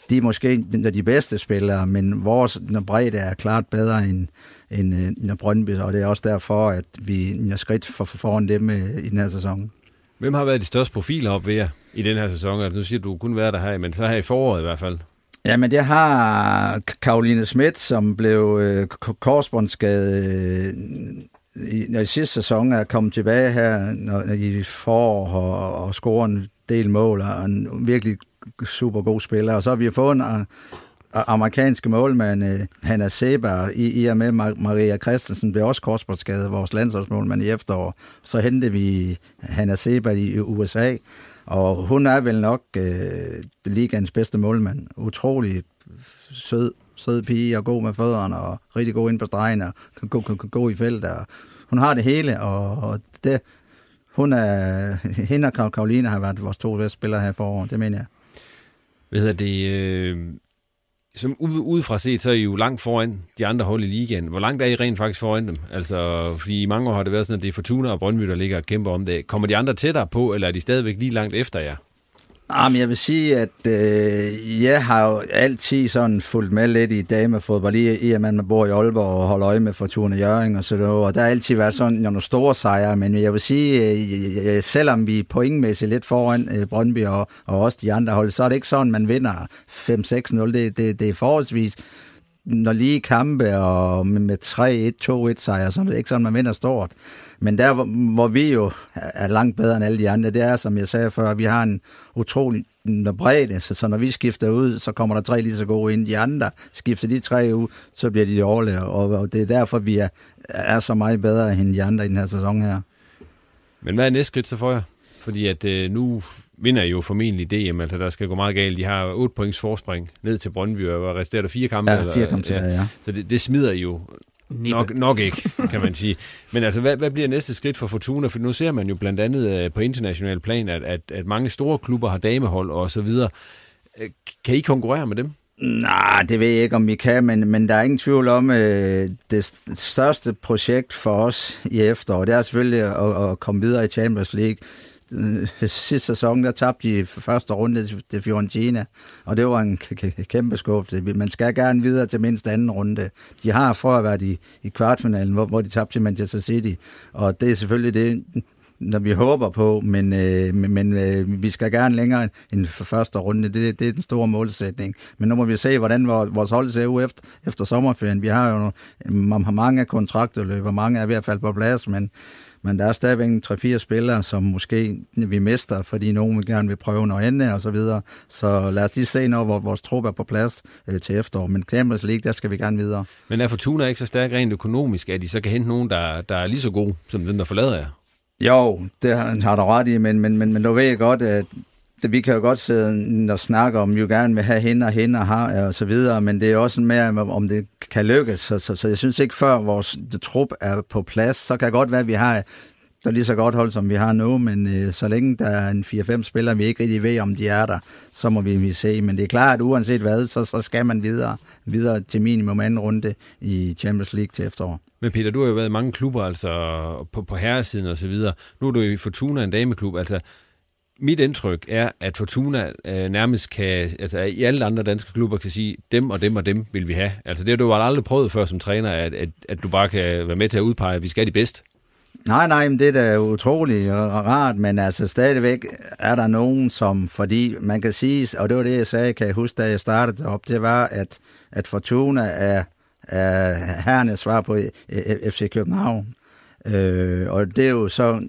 De er måske de bedste spillere, men vores bredde er klart bedre end, end, end Brøndby, og det er også derfor, at vi er skridt for, for foran dem i den her sæson. Hvem har været de største profiler op ved jer i den her sæson? Altså, nu siger du, du kun været der her, men så her i foråret i hvert fald. Ja, men det har Karoline Schmidt, som blev øh, korsbåndsskadet øh, i, i sidste sæson, er kommet tilbage her når, i forår og, og scorer en del mål, og en virkelig super god spiller. Og så har vi fået en øh, øh, amerikanske målmand, øh, Hanna Seber, i, i og med Maria Christensen blev også korsbåndsskadet, vores landsholdsmålmand i efterår. Så hentede vi Hanna Seber i USA, og hun er vel nok øh, ligaens bedste målmand. Utrolig sød, sød pige og god med fødderne og rigtig god ind på stregen og kan gå, kan, kan gå i feltet. Og hun har det hele, og, og det, hun er, hende og Karoline har været vores to bedste spillere her foråret, det mener jeg. Hvad hedder det? Øh, som udefra set, så er I jo langt foran de andre hold i ligaen. Hvor langt er I rent faktisk foran dem? Altså, fordi i mange år har det været sådan, at det er Fortuna og Brøndby, der ligger og kæmper om det. Kommer de andre tættere på, eller er de stadigvæk lige langt efter jer? Ah, Jamen, jeg vil sige, at øh, jeg har jo altid sådan fulgt med lidt i damefodbold, i, i at man bor i Aalborg og holder øje med Fortuna Jørgen og så der, og der har altid været sådan nogle store sejre, men jeg vil sige, øh, selvom vi pointmæssigt lidt foran øh, Brøndby og, og også de andre hold, så er det ikke sådan, man vinder 5-6-0. Det, det, det er forholdsvis når lige kampe og med 3-1, 2-1 sejre, så er det ikke sådan, man vinder stort. Men der, hvor vi jo er langt bedre end alle de andre, det er, som jeg sagde før, at vi har en utrolig bredde, så, så når vi skifter ud, så kommer der tre lige så gode ind. De andre skifter de tre ud, så bliver de dårlige, og, og det er derfor, vi er, er så meget bedre end de andre i den her sæson her. Men hvad er næste skridt så for jer? Fordi at øh, nu vinder I jo formentlig DM, altså der skal gå meget galt. De har 8 points forspring ned til Brøndby, og resterer der fire kampe? Ja, fire kampe tilbage, ja. Så det, det smider I jo Nok, nok ikke, kan man sige. Men altså, hvad, hvad bliver næste skridt for Fortuna? For nu ser man jo blandt andet øh, på international plan, at, at, at mange store klubber har damehold og så videre. Øh, kan I konkurrere med dem? Nej, det ved jeg ikke, om vi kan, men, men der er ingen tvivl om, øh, det største projekt for os i efteråret, det er selvfølgelig at, at komme videre i Champions League Øh, sidste sæson, der tabte de første runde til Fiorentina, og det var en kæmpe skuffelse. Man skal gerne videre til mindst anden runde. De har for at være i, i kvartfinalen, hvor, hvor de tabte til Manchester City, og det er selvfølgelig det, når vi håber på, men, øh, men øh, vi skal gerne længere end for første runde. Det, det er den store målsætning. Men nu må vi se, hvordan vores hold ser ud efter, efter sommerferien. Vi har jo mange kontrakter løber, mange er i hvert fald på plads, men men der er stadigvæk 3-4 spillere, som måske vi mister, fordi nogen gerne vil prøve noget andet og så videre. Så lad os lige se, når vores trup er på plads øh, til efterår. Men Champions League, der skal vi gerne videre. Men er Fortuna ikke så stærk rent økonomisk, at de så kan hente nogen, der, der er lige så god som den, der forlader jer? Jo, det har du ret i, men, men, men, men du ved godt, at vi kan jo godt sidde og snakke om, jo gerne vil have hende og hende og har og så videre, men det er også mere, om det kan lykkes. Så, så, så jeg synes ikke, før vores trup er på plads, så kan det godt være, at vi har der er lige så godt hold, som vi har nu, men øh, så længe der er en 4-5 spillere, vi ikke rigtig ved, om de er der, så må vi, vi se. Men det er klart, at uanset hvad, så, så skal man videre, videre til minimum anden runde i Champions League til efterår. Men Peter, du har jo været i mange klubber, altså på, på herresiden og så videre. Nu er du i Fortuna, en dameklub. Altså, mit indtryk er, at Fortuna øh, nærmest kan, altså i alle andre danske klubber kan sige, dem og dem og dem vil vi have. Altså det har du aldrig prøvet før som træner, at, at, at du bare kan være med til at udpege, at vi skal have de bedste. Nej, nej, men det er da utroligt rart, men altså stadigvæk er der nogen, som, fordi man kan sige, og det var det, jeg sagde, kan jeg huske, da jeg startede op, det var, at, at Fortuna er, er herrenes svar på øh, FC København. Øh, og det er jo så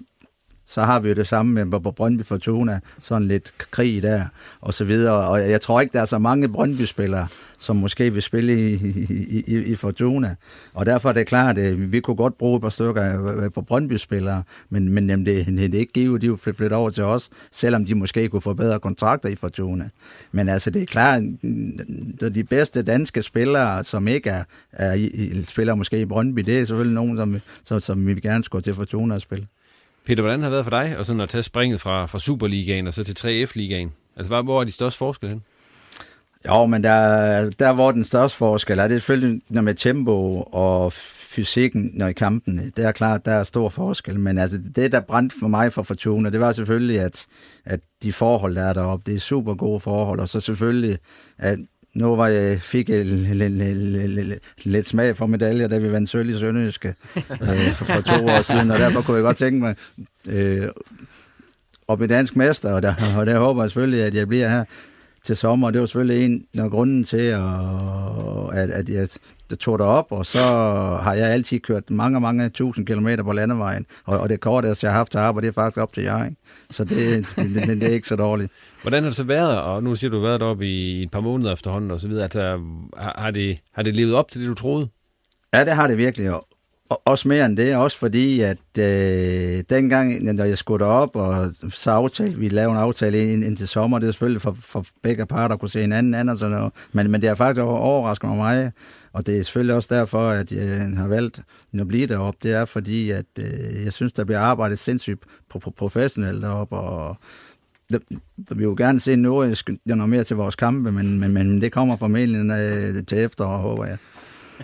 så har vi jo det samme med på Brøndby Fortuna, sådan lidt krig der, og så videre. Og jeg tror ikke, der er så mange Brøndby-spillere, som måske vil spille i, i, i, i Fortuna. Og derfor er det klart, at vi kunne godt bruge et par stykker øh, øh, øh, på Brøndby-spillere, men, men jamen, det, det er ikke givet, de vil flytte over til os, selvom de måske kunne få bedre kontrakter i Fortuna. Men altså, det er klart, at de bedste danske spillere, som ikke er, er spiller måske i Brøndby, det er selvfølgelig nogen, som, som, som vi gerne skulle til Fortuna at spille. Peter, hvordan har det været for dig og sådan at tage springet fra, fra Superligaen og så til 3F-ligaen? Altså, hvor er de største forskelle hen? Jo, men der, der hvor den største forskel er, det er selvfølgelig når med tempo og fysikken når i kampene. Det er klart, der er stor forskel, men altså det, der brændte for mig for Fortuna, det var selvfølgelig, at, at de forhold, der er deroppe, det er super gode forhold, og så selvfølgelig, at nu var jeg, fik jeg lidt smag for medaljer, da vi vandt sølv i Sønderjyske øh, for, for to år siden, og derfor kunne jeg godt tænke mig øh, at blive dansk mester, og der, og der håber jeg selvfølgelig, at jeg bliver her til sommer. Det var selvfølgelig en af grunden til, at, at, at jeg tog op, og så har jeg altid kørt mange, mange tusind kilometer på landevejen, og, og det korteste, jeg har haft arbejde, det er faktisk op til jer. Ikke? Så det, det, det, det, er ikke så dårligt. Hvordan har det så været, og nu siger du, du har været deroppe i et par måneder efterhånden og så videre, altså, har, det, har det levet op til det, du troede? Ja, det har det virkelig, også mere end det, også fordi, at øh, dengang, når jeg skulle op, og så aftalte, vi lavede en aftale ind, til sommer, det er selvfølgelig for, for begge parter at kunne se en anden anden og sådan noget, men, men det har faktisk overrasket mig meget, og det er selvfølgelig også derfor, at øh, jeg har valgt at blive deroppe, det er fordi, at øh, jeg synes, der bliver arbejdet sindssygt professionelt deroppe, og vi vil gerne se noget, noget mere til vores kampe, men, men, men det kommer formentlig øh, til efterår, håber jeg.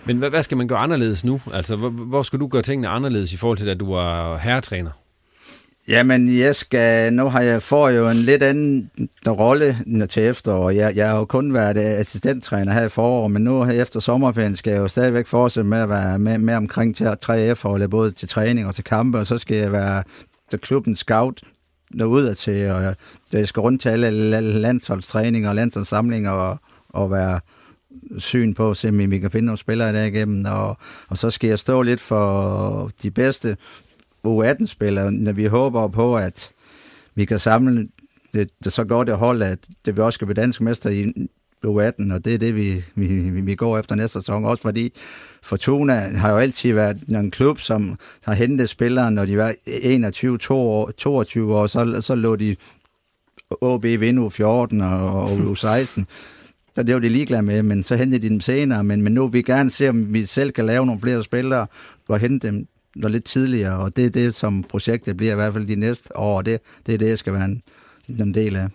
Men hvad, hvad skal man gøre anderledes nu? Altså, hvor, hvor skal du gøre tingene anderledes i forhold til, at du er herretræner? Jamen, jeg skal, nu har jeg, får jo en lidt anden rolle til efterår. Jeg, jeg har jo kun været assistenttræner her i foråret, men nu efter sommerferien skal jeg jo stadigvæk fortsætte med at være med, med omkring til 3F-holdet, e både til træning og til kampe, og så skal jeg være til klubben scout derudad til, og jeg, jeg skal rundt til alle landsholdstræninger og landsholdssamlinger og, og være syn på, se om vi kan finde nogle spillere der igennem, og, og så skal jeg stå lidt for de bedste U18-spillere, når vi håber på, at vi kan samle det, det så godt det hold, at det vi også skal blive dansk mester i U18, og det er det, vi, vi, vi går efter næste sæson. Også fordi Fortuna har jo altid været en klub, som har hentet spillere, når de var 21, 22 år, så, så lå de OB vinde U14 og, og U16. Så det var de ligeglade med, men så hentede de dem senere. Men, men nu vil vi gerne se, om vi selv kan lave nogle flere spillere og hente dem noget lidt tidligere. Og det er det, som projektet bliver i hvert fald de næste år. Det, det er det, jeg skal være en, en del af.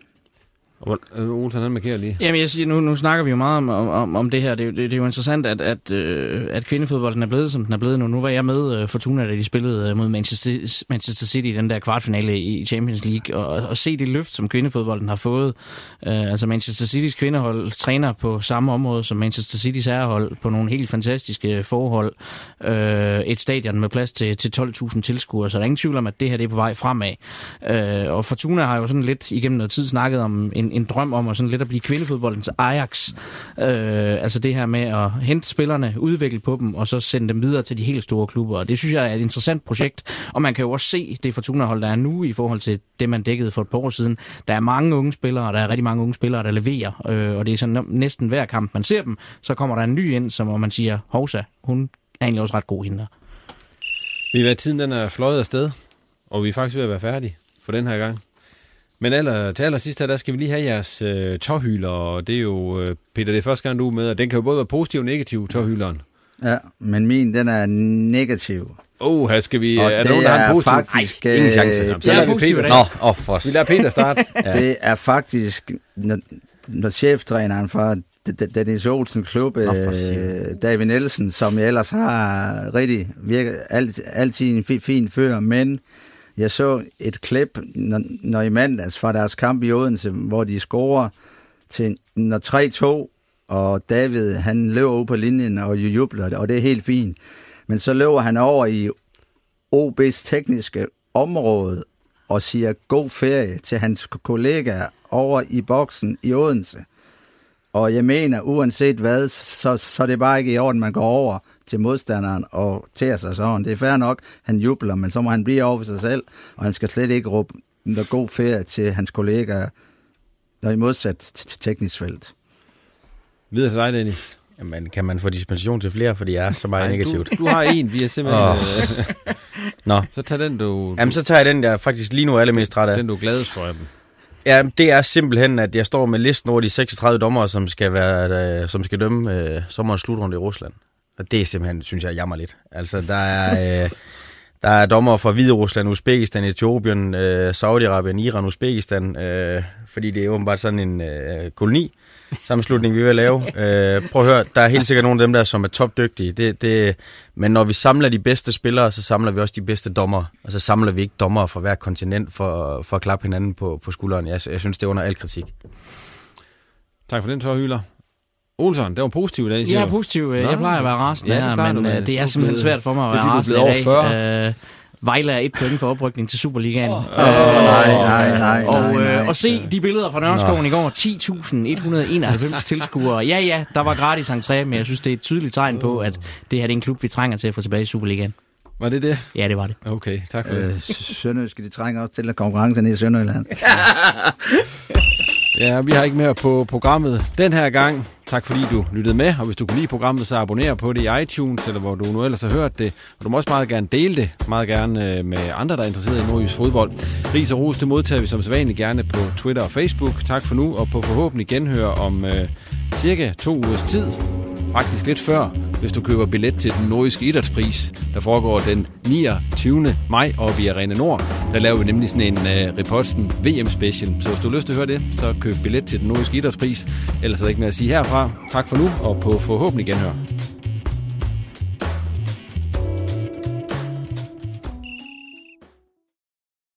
Olsen, han markerer lige. Jamen, jeg siger, nu, nu snakker vi jo meget om, om, om det her. Det, det, det er jo interessant, at, at, øh, at kvindefodbolden er blevet, som den er blevet nu. Nu var jeg med uh, Fortuna, da de spillede øh, mod Manchester, Manchester City i den der kvartfinale i Champions League. Og, og se det løft, som kvindefodbolden har fået. Uh, altså Manchester Citys kvindehold træner på samme område som Manchester Citys herrehold på nogle helt fantastiske forhold. Uh, et stadion med plads til, til 12.000 tilskuere, så der er ingen tvivl om, at det her det er på vej fremad. Uh, og Fortuna har jo sådan lidt igennem noget tid snakket om en en, en drøm om at, sådan lidt at blive kvindefodboldens Ajax. Øh, altså det her med at hente spillerne, udvikle på dem, og så sende dem videre til de helt store klubber. Og det synes jeg er et interessant projekt, og man kan jo også se det Fortuna-hold, der er nu i forhold til det, man dækkede for et par år siden. Der er mange unge spillere, og der er rigtig mange unge spillere, der leverer, øh, og det er sådan næsten hver kamp, man ser dem, så kommer der en ny ind, som man siger, Hovsa, hun er egentlig også ret god hende Vi er tiden den er fløjet afsted, og vi er faktisk ved at være færdige for den her gang. Men aller, til allersidst her, der skal vi lige have jeres øh, tårhyler, og det er jo, øh, Peter, det er første gang, du er med, og den kan jo både være positiv og negativ, tårhyleren. Ja, men min, den er negativ. Oh, her skal vi... Og er der nogen, der har en positiv? Faktisk, Ej, ingen chance. Jamen, så lader vi Peter. Nå, oh, for... Vi lader Peter starte. ja. Det er faktisk, når, når cheftræneren fra Dennis Olsen Klub, Nå, øh, David Nielsen, som jeg ellers har rigtig virket alt, altid en fin, fin før, men jeg så et klip, når, når i mandags fra deres kamp i Odense, hvor de scorer til når 3-2, og David, han løber ud på linjen og jubler, og det er helt fint. Men så løber han over i OB's tekniske område og siger god ferie til hans kollegaer over i boksen i Odense. Og jeg mener, uanset hvad, så, så er det bare ikke i orden, man går over til modstanderen og tager sig sådan. Det er fair nok, han jubler, men så må han blive over for sig selv, og han skal slet ikke råbe en god ferie til hans kollegaer, der er i modsat til teknisk felt. Videre til dig, Dennis. Jamen, kan man få dispensation til flere, fordi jeg er så meget Ej, negativt? Du, du har en, vi er simpelthen... Oh. Nå. Så tag den, du... Jamen, så tager jeg den, jeg er faktisk lige nu er allermest træt af. Den, du er gladest for af dem. Ja, det er simpelthen, at jeg står med listen over de 36 dommere, som skal, være, øh, som skal dømme øh, sommerens slutrunde i Rusland. Og det er simpelthen, synes jeg, jammer lidt. Altså, der er, øh, der er dommer fra Hvide Rusland, Uzbekistan, Etiopien, øh, Saudi-Arabien, Iran, Uzbekistan, øh, fordi det er åbenbart sådan en øh, koloni sammenslutning, vi vil lave. Øh, prøv at høre, der er helt sikkert nogle af dem der, som er topdygtige. Det, det, men når vi samler de bedste spillere, så samler vi også de bedste dommer. Og så samler vi ikke dommer fra hver kontinent for, for at klappe hinanden på, på skulderen. Jeg, jeg synes, det er under al kritik. Tak for den, Tør Hyler. Olsen, det var positivt i dag, siger Jeg er positiv. Jeg plejer at være rasende ja, det her, men du, øh, det er simpelthen svært for mig at det være rasende i dag. Øh, Vejle er et point for oprykning til Superligaen. Oh, nej, nej, nej, og, nej, nej. øh, og se de billeder fra Nørreskoven i går. 10.191 tilskuere. Ja, ja, der var gratis entré, men jeg synes, det er et tydeligt tegn på, at det her det er en klub, vi trænger til at få tilbage i Superligaen. Var det det? Ja, det var det. Okay, tak for det. Øh, Sønderjyske, de trænger også til at konkurrence nede i Sønderjylland. Ja, vi har ikke mere på programmet den her gang. Tak fordi du lyttede med, og hvis du kunne lide programmet, så abonner på det i iTunes, eller hvor du nu ellers har hørt det. Og du må også meget gerne dele det, meget gerne øh, med andre, der er interesseret i nordjysk fodbold. Ris og ros, det modtager vi som sædvanligt gerne på Twitter og Facebook. Tak for nu, og på forhåbentlig genhør om øh, cirka to ugers tid. Faktisk lidt før, hvis du køber billet til den nordiske idrætspris, der foregår den 29. maj oppe i Arena Nord. Der laver vi nemlig sådan en øh, uh, Reposten VM Special. Så hvis du har lyst til at høre det, så køb billet til den nordiske idrætspris. Ellers er der ikke mere at sige herfra. Tak for nu, og på forhåbentlig genhør.